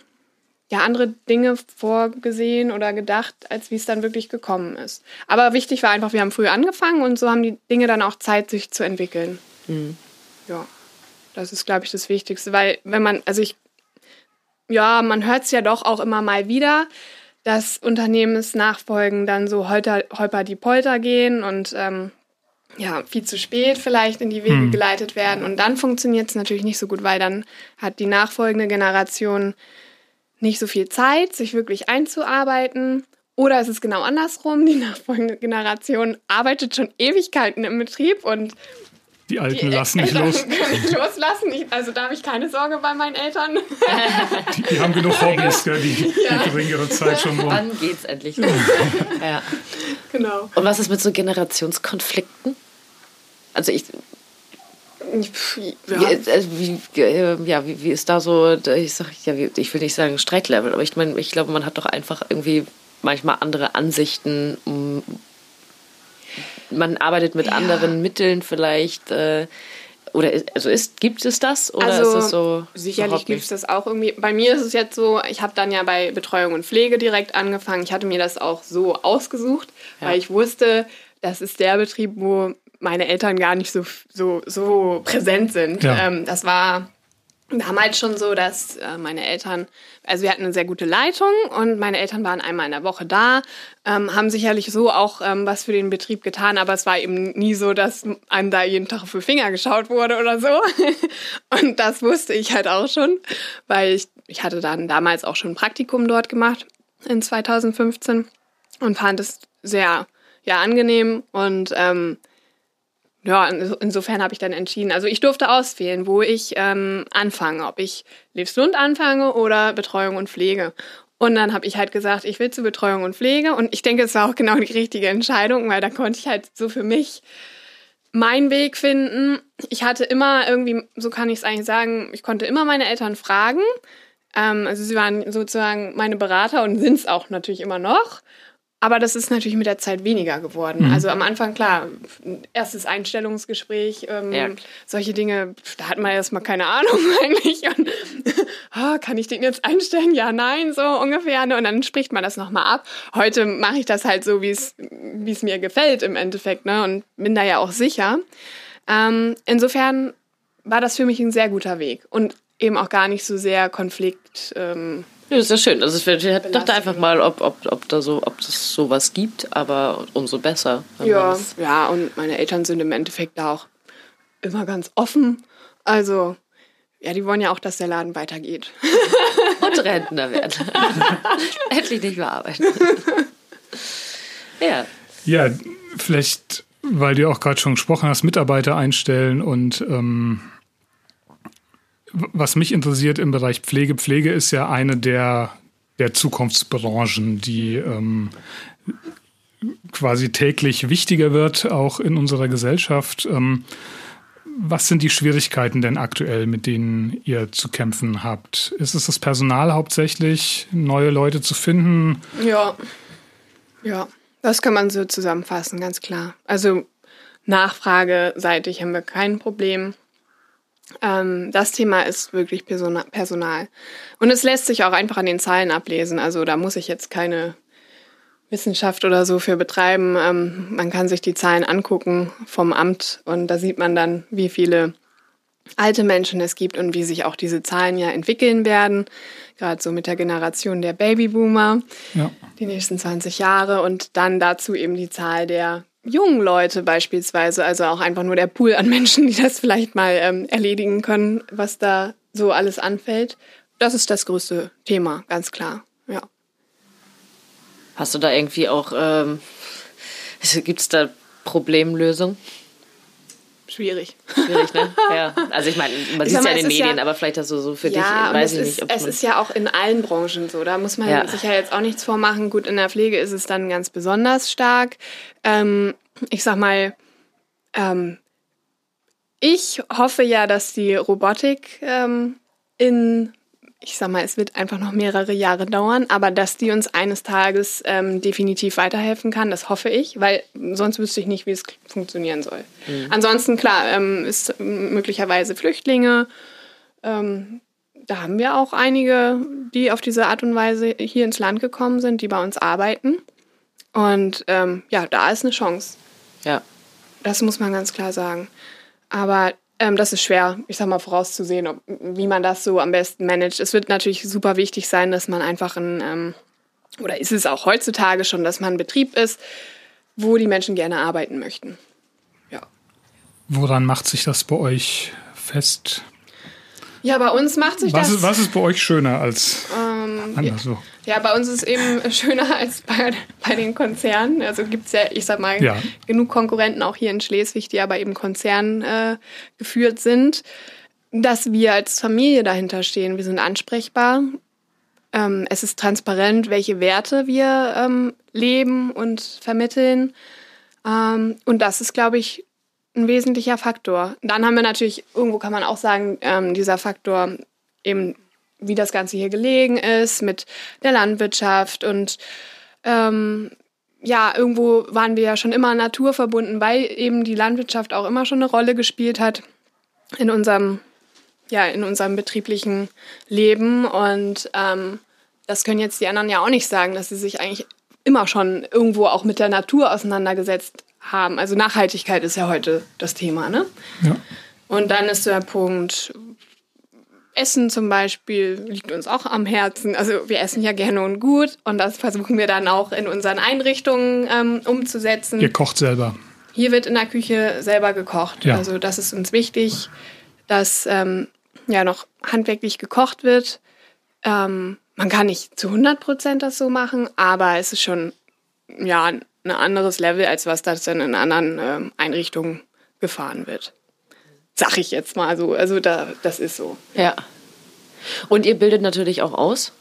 Speaker 4: ja, andere Dinge vorgesehen oder gedacht, als wie es dann wirklich gekommen ist. Aber wichtig war einfach, wir haben früh angefangen und so haben die Dinge dann auch Zeit, sich zu entwickeln. Mhm. Ja, das ist, glaube ich, das Wichtigste, weil wenn man, also ich, ja, man hört es ja doch auch immer mal wieder, dass Unternehmensnachfolgen dann so holter, holper die Polter gehen und ähm, ja, viel zu spät vielleicht in die Wege hm. geleitet werden. Und dann funktioniert es natürlich nicht so gut, weil dann hat die nachfolgende Generation nicht so viel Zeit, sich wirklich einzuarbeiten. Oder es ist genau andersrum. Die nachfolgende Generation arbeitet schon Ewigkeiten im Betrieb und
Speaker 1: die Alten die lassen nicht los.
Speaker 4: nicht loslassen. Ich, also da habe ich keine Sorge bei meinen Eltern.
Speaker 1: Die, die haben genug Hobbys, gell, die, ja. die geringere Zeit schon
Speaker 3: rum. Wann geht's endlich los? ja. Genau. Und was ist mit so Generationskonflikten? Also ich. Ja. Wie, also wie, äh, ja, wie, wie ist da so, ich sag, ja, ich will nicht sagen Streitlevel, aber ich meine, ich glaube, man hat doch einfach irgendwie manchmal andere Ansichten, um man arbeitet mit ja. anderen Mitteln vielleicht. Äh, oder also ist, gibt es das oder also, ist es so?
Speaker 4: Sicherlich gibt es das auch irgendwie. Bei mir ist es jetzt so, ich habe dann ja bei Betreuung und Pflege direkt angefangen. Ich hatte mir das auch so ausgesucht, ja. weil ich wusste, das ist der Betrieb, wo meine Eltern gar nicht so, so, so präsent sind. Ja. Ähm, das war damals schon so, dass äh, meine Eltern, also wir hatten eine sehr gute Leitung und meine Eltern waren einmal in der Woche da, ähm, haben sicherlich so auch ähm, was für den Betrieb getan, aber es war eben nie so, dass einem da jeden Tag auf die Finger geschaut wurde oder so. und das wusste ich halt auch schon, weil ich, ich hatte dann damals auch schon ein Praktikum dort gemacht in 2015 und fand es sehr ja, angenehm und ähm, ja, insofern habe ich dann entschieden. Also ich durfte auswählen, wo ich ähm, anfange, ob ich Lebslund anfange oder Betreuung und Pflege. Und dann habe ich halt gesagt, ich will zu Betreuung und Pflege. Und ich denke, es war auch genau die richtige Entscheidung, weil da konnte ich halt so für mich meinen Weg finden. Ich hatte immer irgendwie, so kann ich es eigentlich sagen, ich konnte immer meine Eltern fragen. Ähm, also sie waren sozusagen meine Berater und sind es auch natürlich immer noch. Aber das ist natürlich mit der Zeit weniger geworden. Mhm. Also am Anfang, klar, erstes Einstellungsgespräch, ähm, ja. solche Dinge, da hat man erstmal keine Ahnung eigentlich. Und, oh, kann ich den jetzt einstellen? Ja, nein, so ungefähr. Ne? Und dann spricht man das nochmal ab. Heute mache ich das halt so, wie es mir gefällt im Endeffekt ne? und bin da ja auch sicher. Ähm, insofern war das für mich ein sehr guter Weg und eben auch gar nicht so sehr Konflikt. Ähm,
Speaker 3: ja, das ist ja schön. Also ich dachte einfach mal, ob, ob, ob da so, ob es sowas gibt, aber umso besser.
Speaker 4: Ja, ja, und meine Eltern sind im Endeffekt da auch immer ganz offen. Also, ja, die wollen ja auch, dass der Laden weitergeht.
Speaker 3: Und Rentner werden. Endlich nicht mehr arbeiten.
Speaker 1: ja. Ja, vielleicht, weil du auch gerade schon gesprochen hast, Mitarbeiter einstellen und ähm, was mich interessiert im Bereich Pflege, Pflege ist ja eine der, der Zukunftsbranchen, die ähm, quasi täglich wichtiger wird, auch in unserer Gesellschaft. Ähm, was sind die Schwierigkeiten denn aktuell, mit denen ihr zu kämpfen habt? Ist es das Personal hauptsächlich, neue Leute zu finden?
Speaker 4: Ja, ja, das kann man so zusammenfassen, ganz klar. Also nachfrageseitig haben wir kein Problem. Ähm, das Thema ist wirklich Personal. Und es lässt sich auch einfach an den Zahlen ablesen. Also da muss ich jetzt keine Wissenschaft oder so für betreiben. Ähm, man kann sich die Zahlen angucken vom Amt und da sieht man dann, wie viele alte Menschen es gibt und wie sich auch diese Zahlen ja entwickeln werden. Gerade so mit der Generation der Babyboomer, ja. die nächsten 20 Jahre und dann dazu eben die Zahl der jungen Leute beispielsweise, also auch einfach nur der Pool an Menschen, die das vielleicht mal ähm, erledigen können, was da so alles anfällt. Das ist das größte Thema, ganz klar. Ja.
Speaker 3: Hast du da irgendwie auch ähm, Gibt es da Problemlösung?
Speaker 4: Schwierig.
Speaker 3: Schwierig, ne? Ja. Also ich meine, man sieht es ja in den Medien, ja, aber vielleicht das so, so für
Speaker 4: ja,
Speaker 3: dich, weiß
Speaker 4: ich
Speaker 3: nicht.
Speaker 4: Ob es ist ja auch in allen Branchen so. Da muss man ja. sich ja jetzt auch nichts vormachen. Gut, in der Pflege ist es dann ganz besonders stark. Ähm, ich sag mal, ähm, ich hoffe ja, dass die Robotik ähm, in ich sag mal, es wird einfach noch mehrere Jahre dauern, aber dass die uns eines Tages ähm, definitiv weiterhelfen kann, das hoffe ich, weil sonst wüsste ich nicht, wie es funktionieren soll. Mhm. Ansonsten, klar, ähm, ist möglicherweise Flüchtlinge. Ähm, da haben wir auch einige, die auf diese Art und Weise hier ins Land gekommen sind, die bei uns arbeiten. Und ähm, ja, da ist eine Chance.
Speaker 3: Ja.
Speaker 4: Das muss man ganz klar sagen. Aber ähm, das ist schwer, ich sag mal, vorauszusehen, ob, wie man das so am besten managt. Es wird natürlich super wichtig sein, dass man einfach ein, ähm, oder ist es auch heutzutage schon, dass man ein Betrieb ist, wo die Menschen gerne arbeiten möchten. Ja.
Speaker 1: Woran macht sich das bei euch fest?
Speaker 4: Ja, bei uns macht sich
Speaker 1: was
Speaker 4: das.
Speaker 1: Ist, was ist bei euch schöner als ähm, anderswo?
Speaker 4: Ja, bei uns ist es eben schöner als bei, bei den Konzernen. Also gibt es ja, ich sag mal, ja. genug Konkurrenten auch hier in Schleswig, die aber eben Konzern äh, geführt sind, dass wir als Familie dahinter stehen. Wir sind ansprechbar. Ähm, es ist transparent, welche Werte wir ähm, leben und vermitteln. Ähm, und das ist, glaube ich, ein wesentlicher Faktor. Dann haben wir natürlich, irgendwo kann man auch sagen, ähm, dieser Faktor eben, wie das Ganze hier gelegen ist mit der Landwirtschaft und ähm, ja, irgendwo waren wir ja schon immer naturverbunden, weil eben die Landwirtschaft auch immer schon eine Rolle gespielt hat in unserem, ja, in unserem betrieblichen Leben. Und ähm, das können jetzt die anderen ja auch nicht sagen, dass sie sich eigentlich immer schon irgendwo auch mit der Natur auseinandergesetzt haben. Also Nachhaltigkeit ist ja heute das Thema, ne?
Speaker 1: Ja.
Speaker 4: Und dann ist der Punkt, Essen zum Beispiel liegt uns auch am Herzen. Also wir essen ja gerne und gut und das versuchen wir dann auch in unseren Einrichtungen ähm, umzusetzen.
Speaker 1: Ihr kocht selber.
Speaker 4: Hier wird in der Küche selber gekocht. Ja. Also das ist uns wichtig, dass ähm, ja noch handwerklich gekocht wird. Ähm, man kann nicht zu 100 Prozent das so machen, aber es ist schon ja ein anderes Level, als was das dann in anderen ähm, Einrichtungen gefahren wird. Sag ich jetzt mal so. Also da, das ist so.
Speaker 3: Ja. Und ihr bildet natürlich auch aus?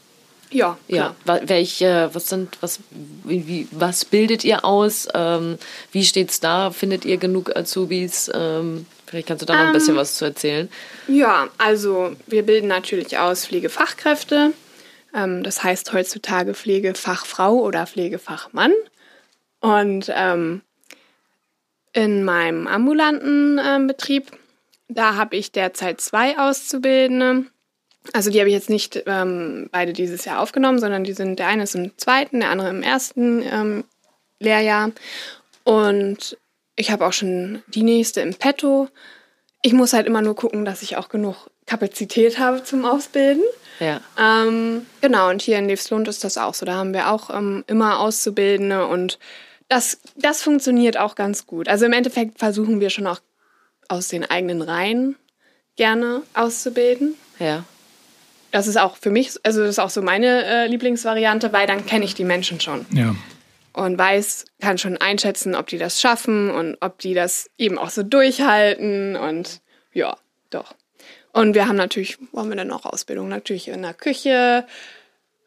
Speaker 4: Ja,
Speaker 3: klar. ja. Welche, was sind, was, wie, was bildet ihr aus? Ähm, wie steht's da? Findet ihr genug Azubis? Ähm, vielleicht kannst du da noch ein bisschen ähm, was zu erzählen.
Speaker 4: Ja, also wir bilden natürlich aus Pflegefachkräfte. Ähm, das heißt heutzutage Pflegefachfrau oder Pflegefachmann. Und ähm, in meinem ambulanten äh, Betrieb, da habe ich derzeit zwei Auszubildende. Also die habe ich jetzt nicht ähm, beide dieses Jahr aufgenommen, sondern die sind, der eine ist im zweiten, der andere im ersten ähm, Lehrjahr. Und ich habe auch schon die nächste im Petto. Ich muss halt immer nur gucken, dass ich auch genug Kapazität habe zum Ausbilden.
Speaker 3: Ja.
Speaker 4: Ähm, genau, und hier in Leefslund ist das auch so. Da haben wir auch ähm, immer Auszubildende und das, das funktioniert auch ganz gut. Also im Endeffekt versuchen wir schon auch aus den eigenen Reihen gerne auszubilden.
Speaker 3: Ja.
Speaker 4: Das ist auch für mich, also das ist auch so meine äh, Lieblingsvariante, weil dann kenne ich die Menschen schon.
Speaker 1: Ja.
Speaker 4: Und weiß, kann schon einschätzen, ob die das schaffen und ob die das eben auch so durchhalten und ja, doch. Und wir haben natürlich, wo haben wir denn noch Ausbildung? Natürlich in der Küche,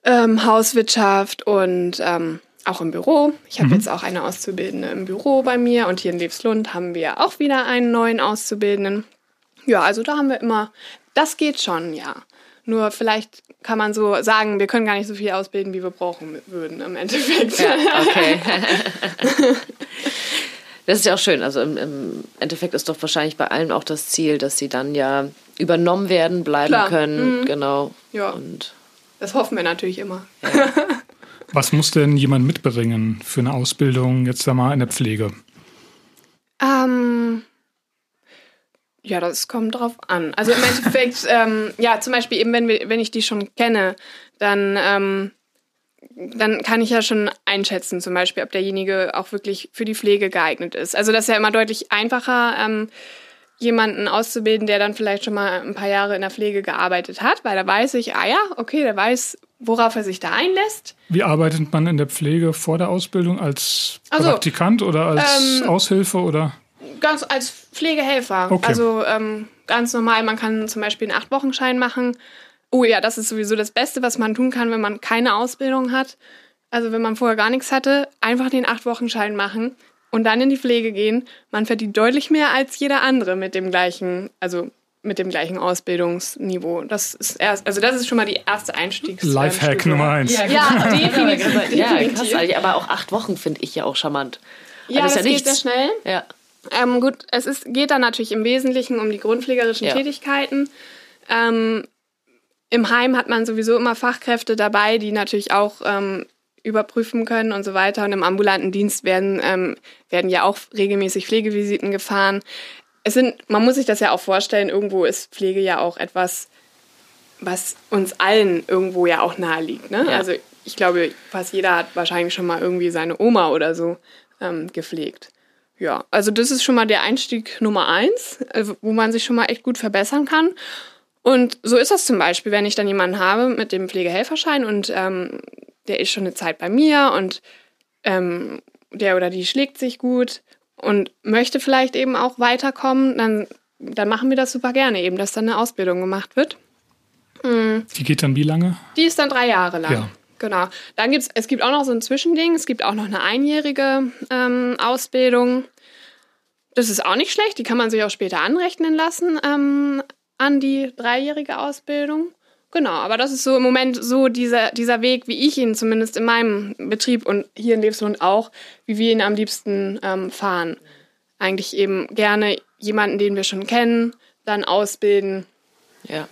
Speaker 4: ähm, Hauswirtschaft und ähm, auch im Büro. Ich habe mhm. jetzt auch eine Auszubildende im Büro bei mir und hier in Leefslund haben wir auch wieder einen neuen Auszubildenden. Ja, also da haben wir immer, das geht schon, ja. Nur vielleicht kann man so sagen, wir können gar nicht so viel ausbilden, wie wir brauchen würden im Endeffekt.
Speaker 3: Ja, okay. Das ist ja auch schön. Also im, im, Endeffekt ist doch wahrscheinlich bei allen auch das Ziel, dass sie dann ja übernommen werden, bleiben Klar. können. Mhm. Genau.
Speaker 4: Ja.
Speaker 3: Und
Speaker 4: das hoffen wir natürlich immer.
Speaker 3: Ja.
Speaker 1: Was muss denn jemand mitbringen für eine Ausbildung jetzt einmal in der Pflege?
Speaker 4: Ähm, ja, das kommt drauf an. Also im Endeffekt, ähm, ja, zum Beispiel eben, wenn, wir, wenn ich die schon kenne, dann ähm, dann kann ich ja schon einschätzen, zum Beispiel, ob derjenige auch wirklich für die Pflege geeignet ist. Also das ist ja immer deutlich einfacher, ähm, jemanden auszubilden, der dann vielleicht schon mal ein paar Jahre in der Pflege gearbeitet hat, weil da weiß ich, ah ja, okay, der weiß, worauf er sich da einlässt.
Speaker 1: Wie arbeitet man in der Pflege vor der Ausbildung? Als
Speaker 4: Also,
Speaker 1: Praktikant oder als
Speaker 4: ähm,
Speaker 1: Aushilfe oder?
Speaker 4: Ganz als Pflegehelfer.
Speaker 1: Okay.
Speaker 4: Also ähm, ganz normal, man kann zum Beispiel einen Acht-Wochen-Schein machen. Oh ja, das ist sowieso das Beste, was man tun kann, wenn man keine Ausbildung hat. Also wenn man vorher gar nichts hatte, einfach den Acht-Wochen-Schein machen und dann in die Pflege gehen. Man verdient deutlich mehr als jeder andere mit dem gleichen, also mit dem gleichen Ausbildungsniveau. Das ist erst, also das ist schon mal die erste Einstiegs.
Speaker 1: Lifehack
Speaker 4: ähm,
Speaker 1: Nummer eins.
Speaker 4: Ja, definitiv.
Speaker 3: Ja,
Speaker 4: definitiv.
Speaker 3: krass, eigentlich. aber auch acht Wochen finde ich ja auch charmant.
Speaker 4: Ja,
Speaker 3: Also
Speaker 4: das,
Speaker 3: ist
Speaker 4: geht sehr schnell.
Speaker 3: Ja.
Speaker 4: Ähm, gut, es ist, geht dann natürlich im Wesentlichen um die grundpflegerischen
Speaker 3: Ja.
Speaker 4: Tätigkeiten. Ähm, Im Heim hat man sowieso immer Fachkräfte dabei, die natürlich auch ähm, überprüfen können und so weiter. Und im ambulanten Dienst werden, ähm, werden ja auch regelmäßig Pflegevisiten gefahren. Es sind, man muss sich das ja auch vorstellen, irgendwo ist Pflege ja auch etwas, was uns allen irgendwo ja auch nahe liegt. Ne?
Speaker 3: Ja.
Speaker 4: Also ich glaube, fast jeder hat wahrscheinlich schon mal irgendwie seine Oma oder so ähm, gepflegt. Ja, also das ist schon mal der Einstieg Nummer eins, äh, wo man sich schon mal echt gut verbessern kann. Und so ist das zum Beispiel, wenn ich dann jemanden habe mit dem Pflegehelferschein und ähm, der ist schon eine Zeit bei mir und ähm, der oder die schlägt sich gut und möchte vielleicht eben auch weiterkommen, dann, dann machen wir das super gerne eben, dass dann eine Ausbildung gemacht wird.
Speaker 1: Die geht dann wie lange?
Speaker 4: Die ist dann drei Jahre lang.
Speaker 1: Ja.
Speaker 4: Genau. Dann gibt's, es gibt auch noch so ein Zwischending. Es gibt auch noch eine einjährige ähm, Ausbildung. Das ist auch nicht schlecht. Die kann man sich auch später anrechnen lassen ähm, an die dreijährige Ausbildung. Genau, aber das ist so im Moment so dieser, dieser Weg, wie ich ihn zumindest in meinem Betrieb und hier in Lebslund auch, wie wir ihn am liebsten ähm, fahren. Eigentlich eben gerne jemanden, den wir schon kennen, dann ausbilden.
Speaker 3: ja.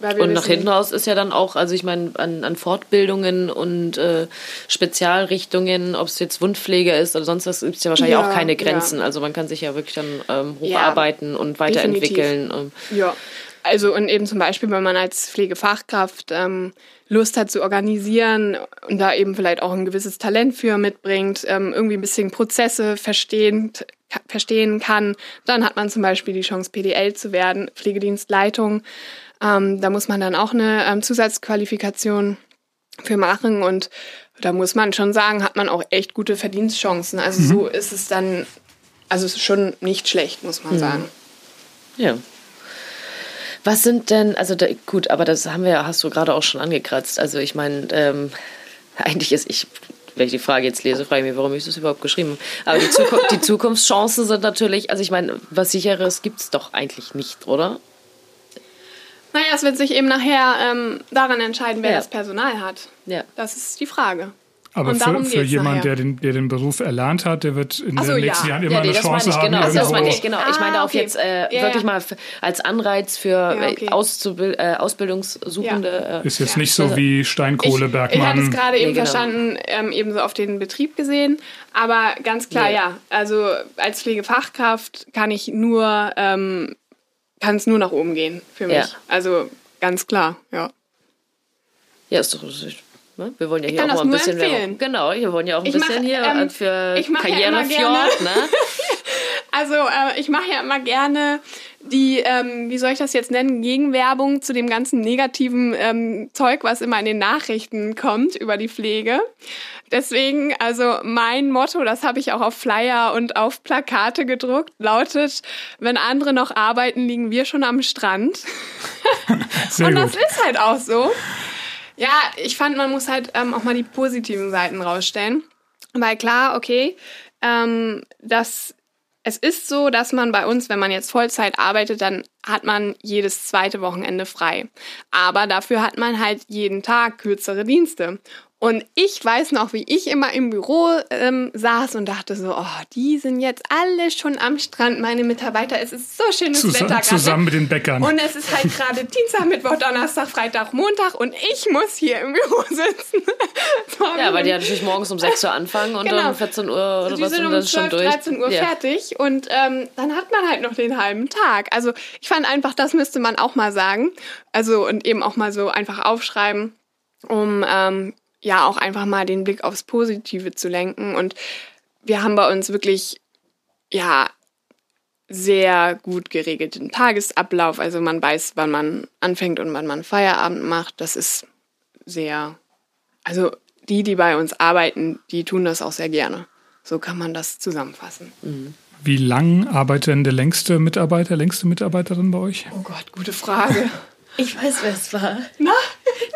Speaker 4: Weil wir
Speaker 3: Und nach hinten raus ist ja dann auch, also ich meine, an, an Fortbildungen und äh, Spezialrichtungen, ob es jetzt Wundpflege ist oder sonst was, gibt es ja wahrscheinlich
Speaker 4: Ja,
Speaker 3: auch keine
Speaker 4: ja.
Speaker 3: Grenzen. Also man kann sich ja wirklich dann ähm,
Speaker 4: Ja,
Speaker 3: hocharbeiten und weiterentwickeln. Ähm,
Speaker 4: Ja, also und eben zum Beispiel, wenn man als Pflegefachkraft ähm, Lust hat zu organisieren und da eben vielleicht auch ein gewisses Talent für mitbringt, ähm, irgendwie ein bisschen Prozesse verstehen, verstehen kann, dann hat man zum Beispiel die Chance, PDL zu werden, Pflegedienstleitung. Ähm, da muss man dann auch eine ähm, Zusatzqualifikation für machen und da muss man schon sagen, hat man auch echt gute Verdienstchancen. Also so ist es dann, also es ist schon nicht schlecht, muss man sagen.
Speaker 3: Ja. Was sind denn, also da, gut, aber das haben wir, hast du gerade auch schon angekratzt. Also ich meine, ähm, eigentlich ist ich, wenn ich die Frage jetzt lese, frage ich mich, warum ich das überhaupt geschrieben habe. Aber die, Zukunft, die Zukunftschancen sind natürlich, also ich meine, was sicheres gibt es doch eigentlich nicht, oder?
Speaker 4: Naja, es wird sich eben nachher ähm, daran entscheiden, wer
Speaker 3: Ja.
Speaker 4: das Personal hat.
Speaker 3: Ja.
Speaker 4: Das ist die Frage.
Speaker 1: Aber
Speaker 4: Und
Speaker 1: für, für jemanden,
Speaker 4: nachher.
Speaker 1: der den, der den Beruf erlernt hat, der wird in
Speaker 4: so,
Speaker 1: den nächsten
Speaker 4: ja.
Speaker 1: Jahren immer
Speaker 3: Ja, nee,
Speaker 1: eine Chance
Speaker 3: ich,
Speaker 1: haben.
Speaker 3: genau. Das meine ich, genau. Ich
Speaker 4: Ah,
Speaker 3: meine auch
Speaker 4: okay.
Speaker 3: jetzt äh,
Speaker 4: Ja,
Speaker 3: wirklich
Speaker 4: ja.
Speaker 3: mal als Anreiz für
Speaker 4: Ja,
Speaker 3: äh,
Speaker 4: okay.
Speaker 3: Auszubil äh, Ausbildungssuchende. Äh,
Speaker 1: Ist jetzt
Speaker 4: Ja.
Speaker 1: nicht so wie Steinkohle,
Speaker 4: ich, ich hatte es gerade eben
Speaker 3: genau.
Speaker 4: verstanden, ähm, eben so auf den Betrieb gesehen. Aber ganz klar,
Speaker 3: Nee.
Speaker 4: ja. Also als Pflegefachkraft kann ich nur, ähm, kann es nur nach oben gehen für mich.
Speaker 3: Ja.
Speaker 4: Also ganz klar, ja.
Speaker 3: Ja, ist doch. Ne? Wir wollen ja hier auch
Speaker 4: das
Speaker 3: mal ein bisschen. Werbung. Genau, wir wollen ja auch ein
Speaker 4: Ich mach,
Speaker 3: bisschen hier
Speaker 4: ähm,
Speaker 3: äh, für
Speaker 4: ich mach ja immer
Speaker 3: Karrierefjord.
Speaker 4: gerne-
Speaker 3: ne?
Speaker 4: Also äh, ich mache ja immer gerne die, ähm, wie soll ich das jetzt nennen, Gegenwerbung zu dem ganzen negativen ähm, Zeug, was immer in den Nachrichten kommt über die Pflege. Deswegen, also mein Motto, das habe ich auch auf Flyer und auf Plakate gedruckt, lautet, wenn andere noch arbeiten, liegen wir schon am Strand. Und
Speaker 1: gut.
Speaker 4: das ist halt auch so. Ja, ich fand, man muss halt ähm, auch mal die positiven Seiten rausstellen. Weil klar, okay, ähm, das, es ist so, dass man bei uns, wenn man jetzt Vollzeit arbeitet, dann hat man jedes zweite Wochenende frei. Aber dafür hat man halt jeden Tag kürzere Dienste. Und ich weiß noch, wie ich immer im Büro ähm, saß und dachte so, oh, die sind jetzt alle schon am Strand, meine Mitarbeiter. Es ist so schönes
Speaker 1: Zus
Speaker 4: Wetter gerade.
Speaker 1: zusammen mit den Bäckern.
Speaker 4: Und es ist halt gerade Dienstag, Mittwoch, Donnerstag, Freitag, Montag und ich muss hier im Büro sitzen.
Speaker 3: Ja, weil die ja natürlich morgens um 6 Uhr anfangen und
Speaker 4: Genau.
Speaker 3: um 14 Uhr oder
Speaker 4: die
Speaker 3: was
Speaker 4: sind
Speaker 3: sind
Speaker 4: um
Speaker 3: dann schon
Speaker 4: 12,
Speaker 3: durch.
Speaker 4: 13 Uhr
Speaker 3: ja.
Speaker 4: fertig und ähm, dann hat man halt noch den halben Tag. Also ich fand einfach, das müsste man auch mal sagen. Also und eben auch mal so einfach aufschreiben, um ähm, ja auch einfach mal den Blick aufs Positive zu lenken. Und wir haben bei uns wirklich, ja, sehr gut geregelten Tagesablauf. Also man weiß, wann man anfängt und wann man Feierabend macht. Das ist sehr also die, die bei uns arbeiten, die tun das auch sehr gerne. So kann man das zusammenfassen.
Speaker 1: Wie lang arbeitet denn der längste Mitarbeiter, längste Mitarbeiterin bei euch?
Speaker 4: Oh Gott, gute Frage.
Speaker 3: Ich weiß, wer es war.
Speaker 4: Na?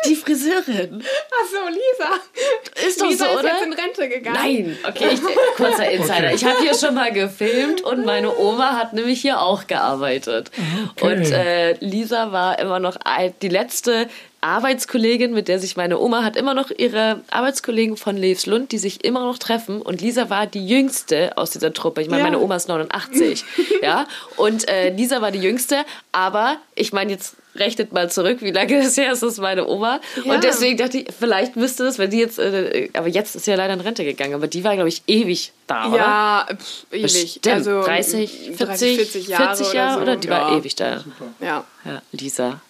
Speaker 3: Die Friseurin.
Speaker 4: Ach so, Lisa.
Speaker 3: Ist doch
Speaker 4: Lisa
Speaker 3: so,
Speaker 4: ist
Speaker 3: oder?
Speaker 4: jetzt in Rente gegangen.
Speaker 3: Nein, okay, ich, kurzer Insider.
Speaker 1: Okay.
Speaker 3: Ich habe hier schon mal gefilmt und meine Oma hat nämlich hier auch gearbeitet.
Speaker 1: Okay.
Speaker 3: Und äh, Lisa war immer noch die letzte Arbeitskollegin, mit der sich meine Oma hat immer noch ihre Arbeitskollegen von Leefslund, die sich immer noch treffen. Und Lisa war die jüngste aus dieser Truppe. Ich meine,
Speaker 4: Ja.
Speaker 3: meine Oma ist 89, ja. Und äh, Lisa war die jüngste, aber ich meine jetzt rechnet mal zurück, wie lange es her ist, das ist meine Oma.
Speaker 4: Ja.
Speaker 3: Und deswegen dachte ich, vielleicht müsste das, wenn die jetzt, äh, aber jetzt ist sie ja leider in Rente gegangen, aber die war, glaube ich, ewig da, oder?
Speaker 4: Ja, pf, ewig.
Speaker 3: Bestimmt.
Speaker 4: Also
Speaker 3: 30, 40,
Speaker 4: 30, 40 Jahre,
Speaker 3: 40 Jahre
Speaker 4: oder,
Speaker 3: oder,
Speaker 4: so.
Speaker 3: die
Speaker 4: ja.
Speaker 3: war ewig da.
Speaker 4: Ja,
Speaker 3: Ja, Lisa.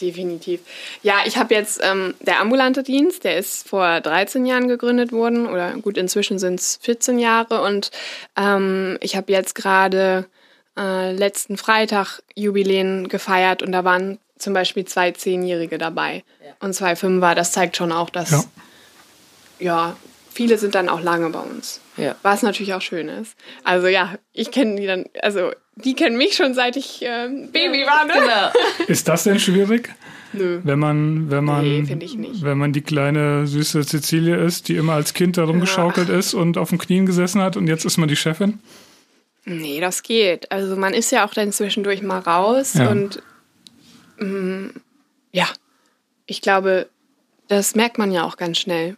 Speaker 4: definitiv. Ja, ich habe jetzt ähm, der ambulante Dienst, der ist vor 13 Jahren gegründet worden oder gut, inzwischen sind es 14 Jahre und ähm, ich habe jetzt gerade äh, letzten Freitag Jubiläen gefeiert und da waren zum Beispiel zwei Zehnjährige dabei und zwei Fünfer. Das zeigt schon auch, dass
Speaker 1: Ja.
Speaker 4: ja, viele sind dann auch lange bei uns.
Speaker 3: Ja.
Speaker 4: Was natürlich auch schön ist. Also ja, ich kenne die dann, also die kennen mich schon seit ich ähm, Baby war, ne?
Speaker 3: Genau.
Speaker 1: Ist das denn schwierig?
Speaker 4: Nö.
Speaker 1: Wenn man, wenn man,
Speaker 4: Nee, finde ich nicht.
Speaker 1: wenn man die kleine süße Cecilie ist, die immer als Kind da rumgeschaukelt ist und auf den Knien gesessen hat und jetzt ist man die Chefin?
Speaker 4: Nee, das geht. Also man ist ja auch dann zwischendurch mal raus
Speaker 1: Ja.
Speaker 4: und mm, ja, ich glaube, das merkt man ja auch ganz schnell.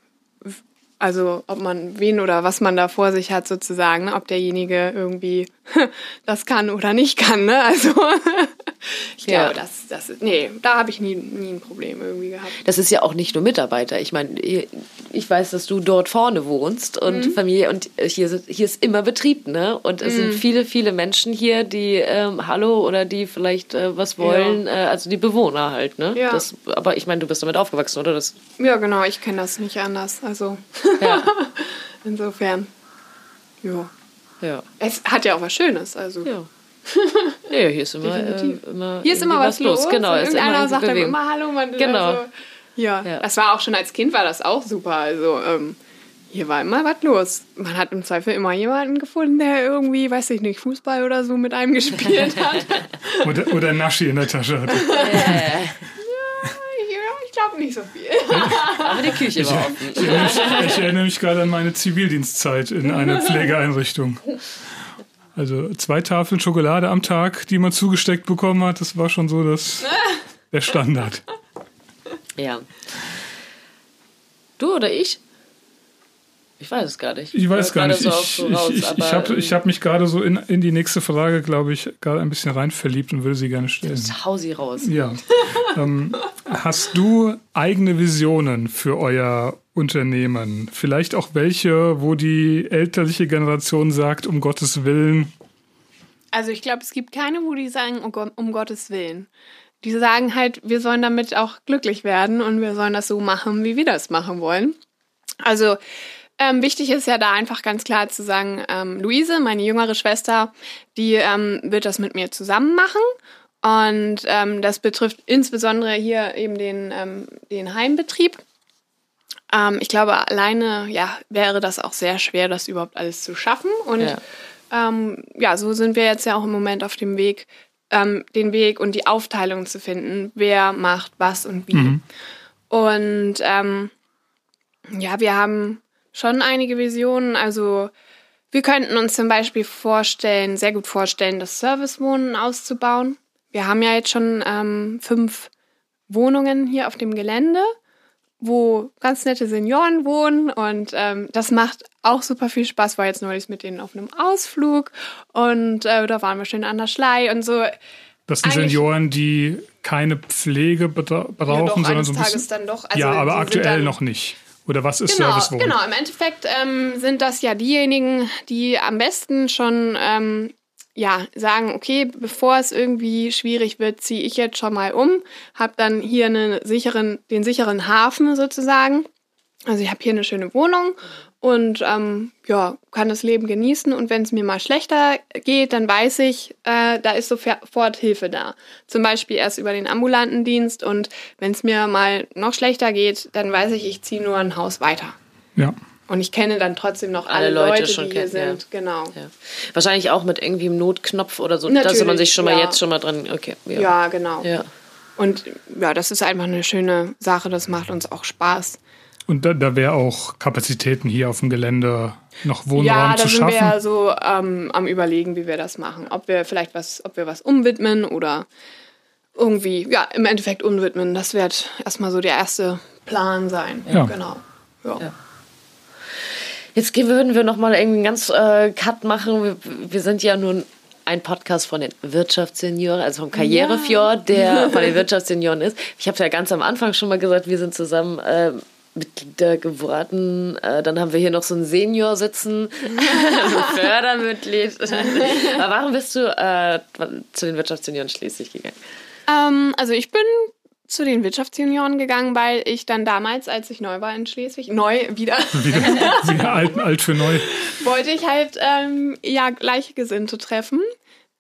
Speaker 4: Also ob man wen oder was man da vor sich hat sozusagen, ob derjenige irgendwie das kann oder nicht kann. Ne? Also ich
Speaker 3: Ja.
Speaker 4: glaube, das, das ist, nee, da habe ich nie, nie ein Problem irgendwie gehabt.
Speaker 3: Das ist ja auch nicht nur Mitarbeiter. Ich meine, ich weiß, dass du dort vorne wohnst und
Speaker 4: Mhm.
Speaker 3: Familie und hier, hier ist immer Betrieb, ne? Und es sind viele, viele Menschen hier, die ähm, Hallo oder die vielleicht äh, was wollen, äh, also die Bewohner halt, ne?
Speaker 4: Ja.
Speaker 3: Das, aber ich meine, du bist damit aufgewachsen, oder? Das,
Speaker 4: Ja, genau, ich kenne das nicht anders. Also
Speaker 3: ja.
Speaker 4: insofern, ja.
Speaker 3: Ja.
Speaker 4: Es hat ja auch was Schönes. Also
Speaker 3: Ja. Ja, hier ist immer, äh, immer
Speaker 4: Hier ist immer
Speaker 3: irgendwie
Speaker 4: was los.
Speaker 3: Genau,
Speaker 4: und
Speaker 3: ist
Speaker 4: irgendeiner
Speaker 3: immer
Speaker 4: sagt dann immer Hallo, man.
Speaker 3: Genau.
Speaker 4: Also, ja.
Speaker 3: Ja.
Speaker 4: das war auch schon als Kind war das auch super. Also ähm, hier war immer was los. Man hat im Zweifel immer jemanden gefunden, der irgendwie, weiß ich nicht, Fußball oder so mit einem gespielt hat.
Speaker 1: Oder, oder Naschi in der Tasche hatte.
Speaker 4: ich ich nicht so viel.
Speaker 3: Aber die Küche war offen.
Speaker 1: Ich erinnere, mich, ich erinnere mich gerade an meine Zivildienstzeit in einer Pflegeeinrichtung. Also zwei Tafeln Schokolade am Tag, die man zugesteckt bekommen hat, das war schon so das, der Standard.
Speaker 3: Ja. Du oder ich? Ich weiß es gar nicht.
Speaker 1: Ich weiß gar nicht.
Speaker 3: so
Speaker 1: Ich, ich, ich, ich habe
Speaker 3: ähm,
Speaker 1: ich hab mich gerade so in, in die nächste Frage, glaube ich, gerade ein bisschen rein verliebt und würde sie gerne stellen.
Speaker 3: Hau sie raus.
Speaker 1: Ja. ähm, hast du eigene Visionen für euer Unternehmen? Vielleicht auch welche, wo die elterliche Generation sagt, um Gottes Willen,
Speaker 4: Also ich glaube, es gibt keine, wo die sagen, oh um Gottes Willen. Die sagen halt, wir sollen damit auch glücklich werden und wir sollen das so machen, wie wir das machen wollen. Also ähm, wichtig ist ja da einfach ganz klar zu sagen, ähm, Luise, meine jüngere Schwester, die ähm, wird das mit mir zusammen machen. Und ähm, das betrifft insbesondere hier eben den, ähm, den Heimbetrieb. Ähm, ich glaube, alleine ja, wäre das auch sehr schwer, das überhaupt alles zu schaffen. Und
Speaker 3: Ja.
Speaker 4: ja, so sind wir jetzt ja auch im Moment auf dem Weg, den Weg und die Aufteilung zu finden, wer macht was und wie. Und ähm, ja, wir haben schon einige Visionen. Also wir könnten uns zum Beispiel vorstellen, sehr gut vorstellen, das Servicewohnen auszubauen. Wir haben ja jetzt schon ähm, fünf Wohnungen hier auf dem Gelände, wo ganz nette Senioren wohnen und ähm, das macht auch super viel Spaß. War jetzt neulich mit denen auf einem Ausflug und äh, da waren wir schön an der Schlei und so.
Speaker 1: das sind
Speaker 4: Eigentlich-
Speaker 1: Senioren, die keine Pflege bra- brauchen,
Speaker 4: ja, doch,
Speaker 1: sondern so ein
Speaker 4: Tages
Speaker 1: bisschen.
Speaker 4: dann doch. Also
Speaker 1: ja, aber aktuell noch nicht. Oder was ist
Speaker 4: Genau,
Speaker 1: Servicewohnen?
Speaker 4: genau. Im Endeffekt ähm, sind das ja diejenigen, die am besten schon ähm, ja, sagen, okay, bevor es irgendwie schwierig wird, ziehe ich jetzt schon mal um, habe dann hier einen sicheren, den sicheren Hafen sozusagen. Also ich habe hier eine schöne Wohnung und ähm, ja, kann das Leben genießen. Und wenn es mir mal schlechter geht, dann weiß ich, äh, da ist sofort Hilfe da. Zum Beispiel erst über den ambulanten Dienst. Und wenn es mir mal noch schlechter geht, dann weiß ich, ich ziehe nur ein Haus weiter.
Speaker 1: Ja.
Speaker 4: Und ich kenne dann trotzdem noch alle, alle Leute, Leute die hier sind. Ja. Genau.
Speaker 3: Ja. Wahrscheinlich auch mit irgendwie einem Notknopf oder so, Natürlich, dass man sich schon mal ja. jetzt schon mal dran. Okay.
Speaker 4: Ja, ja genau. Ja. Und ja, das ist einfach eine schöne Sache. Das macht uns auch Spaß.
Speaker 1: Und da, da wäre auch Kapazitäten hier auf dem Gelände noch Wohnraum zu schaffen.
Speaker 4: Ja, da sind wir so ähm, am überlegen, wie wir das machen. Ob wir vielleicht was, ob wir was umwidmen oder irgendwie, ja, im Endeffekt umwidmen. Das wird erstmal so der erste Plan sein. Ja. Genau. Ja. ja.
Speaker 3: Jetzt würden wir nochmal irgendwie einen ganz äh, Cut machen. Wir, wir sind ja nun ein Podcast von den Wirtschaftssenioren, also vom Karrierefjord, ja. der von den Wirtschaftssenioren ist. Ich habe ja ganz am Anfang schon mal gesagt, wir sind zusammen äh, Mitglieder geworden. Äh, dann haben wir hier noch so einen Senior sitzen, Fördermitglied. Aber warum bist du äh, zu den Wirtschaftssenioren schließlich gegangen?
Speaker 4: Ähm, also ich bin zu den Wirtschaftsjunioren gegangen, weil ich dann damals, als ich neu war in Schleswig, neu wieder,
Speaker 1: wieder, wieder alt, alt für neu,
Speaker 4: wollte ich halt ähm, ja Gleichgesinnte treffen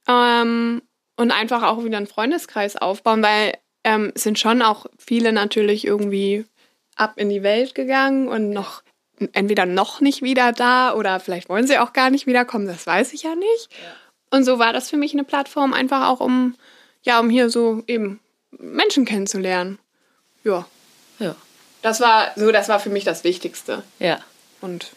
Speaker 4: ähm, und einfach auch wieder einen Freundeskreis aufbauen, weil ähm, es sind schon auch viele natürlich irgendwie ab in die Welt gegangen und noch entweder noch nicht wieder da oder vielleicht wollen sie auch gar nicht wiederkommen, das weiß ich ja nicht. Ja. Und so war das für mich eine Plattform einfach auch um ja, um hier so eben Menschen kennenzulernen. Ja. Ja. Das war so, das war für mich das Wichtigste.
Speaker 3: Ja.
Speaker 4: Und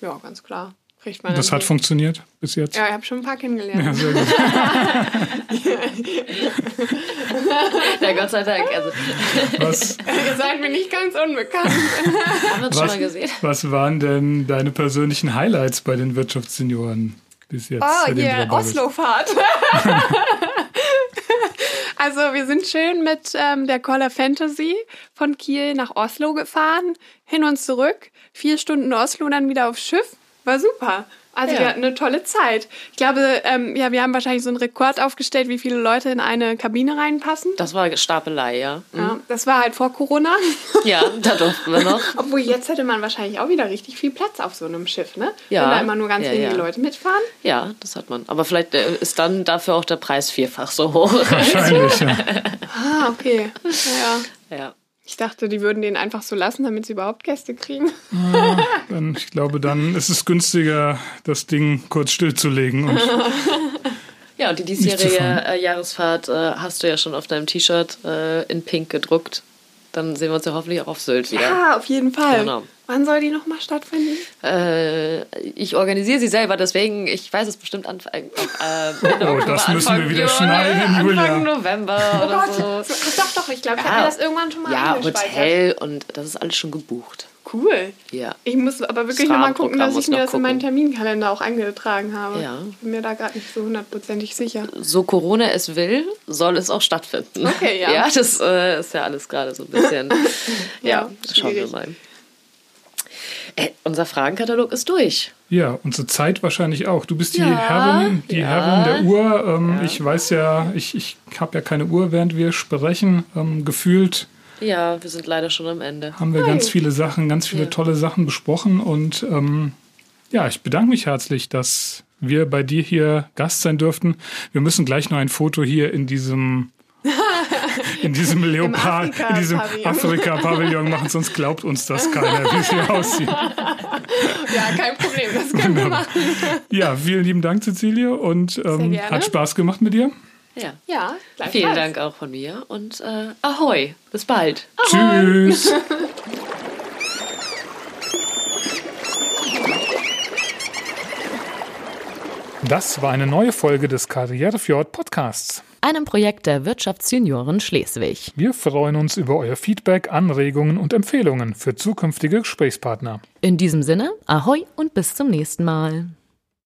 Speaker 4: ja, ganz klar. Kriegt man
Speaker 1: das hat funktioniert bis jetzt?
Speaker 4: Ja, ich habe schon ein paar kennengelernt.
Speaker 1: Ja, sehr gut.
Speaker 3: ja, Gott sei Dank. Also.
Speaker 1: Was,
Speaker 4: Ihr seid mir nicht ganz unbekannt.
Speaker 3: Haben wir uns schon mal gesehen.
Speaker 1: Was waren denn deine persönlichen Highlights bei den Wirtschaftssenioren bis jetzt?
Speaker 4: Oh, hier, Oslofahrt. Also wir sind schön mit ähm, der Color Fantasy von Kiel nach Oslo gefahren, hin und zurück. Vier Stunden Oslo, dann wieder aufs Schiff. War super. Also ja. wir hatten eine tolle Zeit. Ich glaube, ähm, ja, wir haben wahrscheinlich so einen Rekord aufgestellt, wie viele Leute in eine Kabine reinpassen.
Speaker 3: Das war Stapelei, ja.
Speaker 4: Mhm. ja das war halt vor Corona.
Speaker 3: Ja, da durften wir noch.
Speaker 4: Obwohl jetzt hätte man wahrscheinlich auch wieder richtig viel Platz auf so einem Schiff, ne? Ja. Wenn da immer nur ganz ja, wenige ja. Leute mitfahren.
Speaker 3: Ja, das hat man. Aber vielleicht äh, ist dann dafür auch der Preis vierfach so hoch.
Speaker 1: Wahrscheinlich, ja.
Speaker 4: ah, okay. Ja. ja. Ich dachte, die würden den einfach so lassen, damit sie überhaupt Gäste kriegen.
Speaker 1: Ja, dann, ich glaube, dann ist es günstiger, das Ding kurz stillzulegen. Und
Speaker 3: ja, und die diesjährige äh, Jahresfahrt äh, hast du ja schon auf deinem T-Shirt äh, in Pink gedruckt. Dann sehen wir uns ja hoffentlich auch auf Sylt wieder.
Speaker 4: Ja, auf jeden Fall. Genau. Wann soll die nochmal stattfinden?
Speaker 3: Äh, ich organisiere sie selber, deswegen, ich weiß es bestimmt Anfang. Äh,
Speaker 1: oh, das müssen Anfang wir wieder schneiden, Julia.
Speaker 3: Anfang November oh oder Gott. so.
Speaker 4: Ach, doch, doch, ich glaube, ich ja. habe mir das irgendwann schon mal
Speaker 3: Ja, Hotel und das ist alles schon gebucht.
Speaker 4: Cool.
Speaker 3: Ja.
Speaker 4: Ich muss aber wirklich nochmal gucken, dass ich mir das gucken. in meinen Terminkalender auch eingetragen habe. Ja. Ich bin mir da gerade nicht so hundertprozentig sicher.
Speaker 3: So Corona es will, soll es auch stattfinden.
Speaker 4: Okay, ja.
Speaker 3: Ja, das äh, ist ja alles gerade so ein bisschen. ja, ja schauen wir mal. Äh, unser Fragenkatalog ist durch.
Speaker 1: Ja, unsere Zeit wahrscheinlich auch. Du bist die ja, Herrin, die ja, Herrin der Uhr. Ähm, ja. Ich weiß ja, ich, ich habe ja keine Uhr, während wir sprechen. Ähm, gefühlt.
Speaker 3: Ja, wir sind leider schon am Ende.
Speaker 1: Haben wir Hi. ganz viele Sachen, ganz viele tolle Sachen besprochen. Und ähm, ja, ich bedanke mich herzlich, dass wir bei dir hier Gast sein dürften. Wir müssen gleich noch ein Foto hier in diesem in diesem Leopard, in diesem Afrika-Pavillon machen, sonst glaubt uns das keiner, wie es hier aussieht.
Speaker 4: Ja, kein Problem, das können wir machen.
Speaker 1: Ja, vielen lieben Dank, Cecilie, und ähm, hat Spaß gemacht mit dir.
Speaker 3: Ja, ja vielen Dank auch von mir und äh, ahoi, bis bald.
Speaker 1: Ahoi. Tschüss. Das war eine neue Folge des Karrierefjord Podcasts
Speaker 2: einem Projekt der Wirtschaftsjunioren Schleswig.
Speaker 1: Wir freuen uns über euer Feedback, Anregungen und Empfehlungen für zukünftige Gesprächspartner.
Speaker 2: In diesem Sinne, ahoi und bis zum nächsten Mal.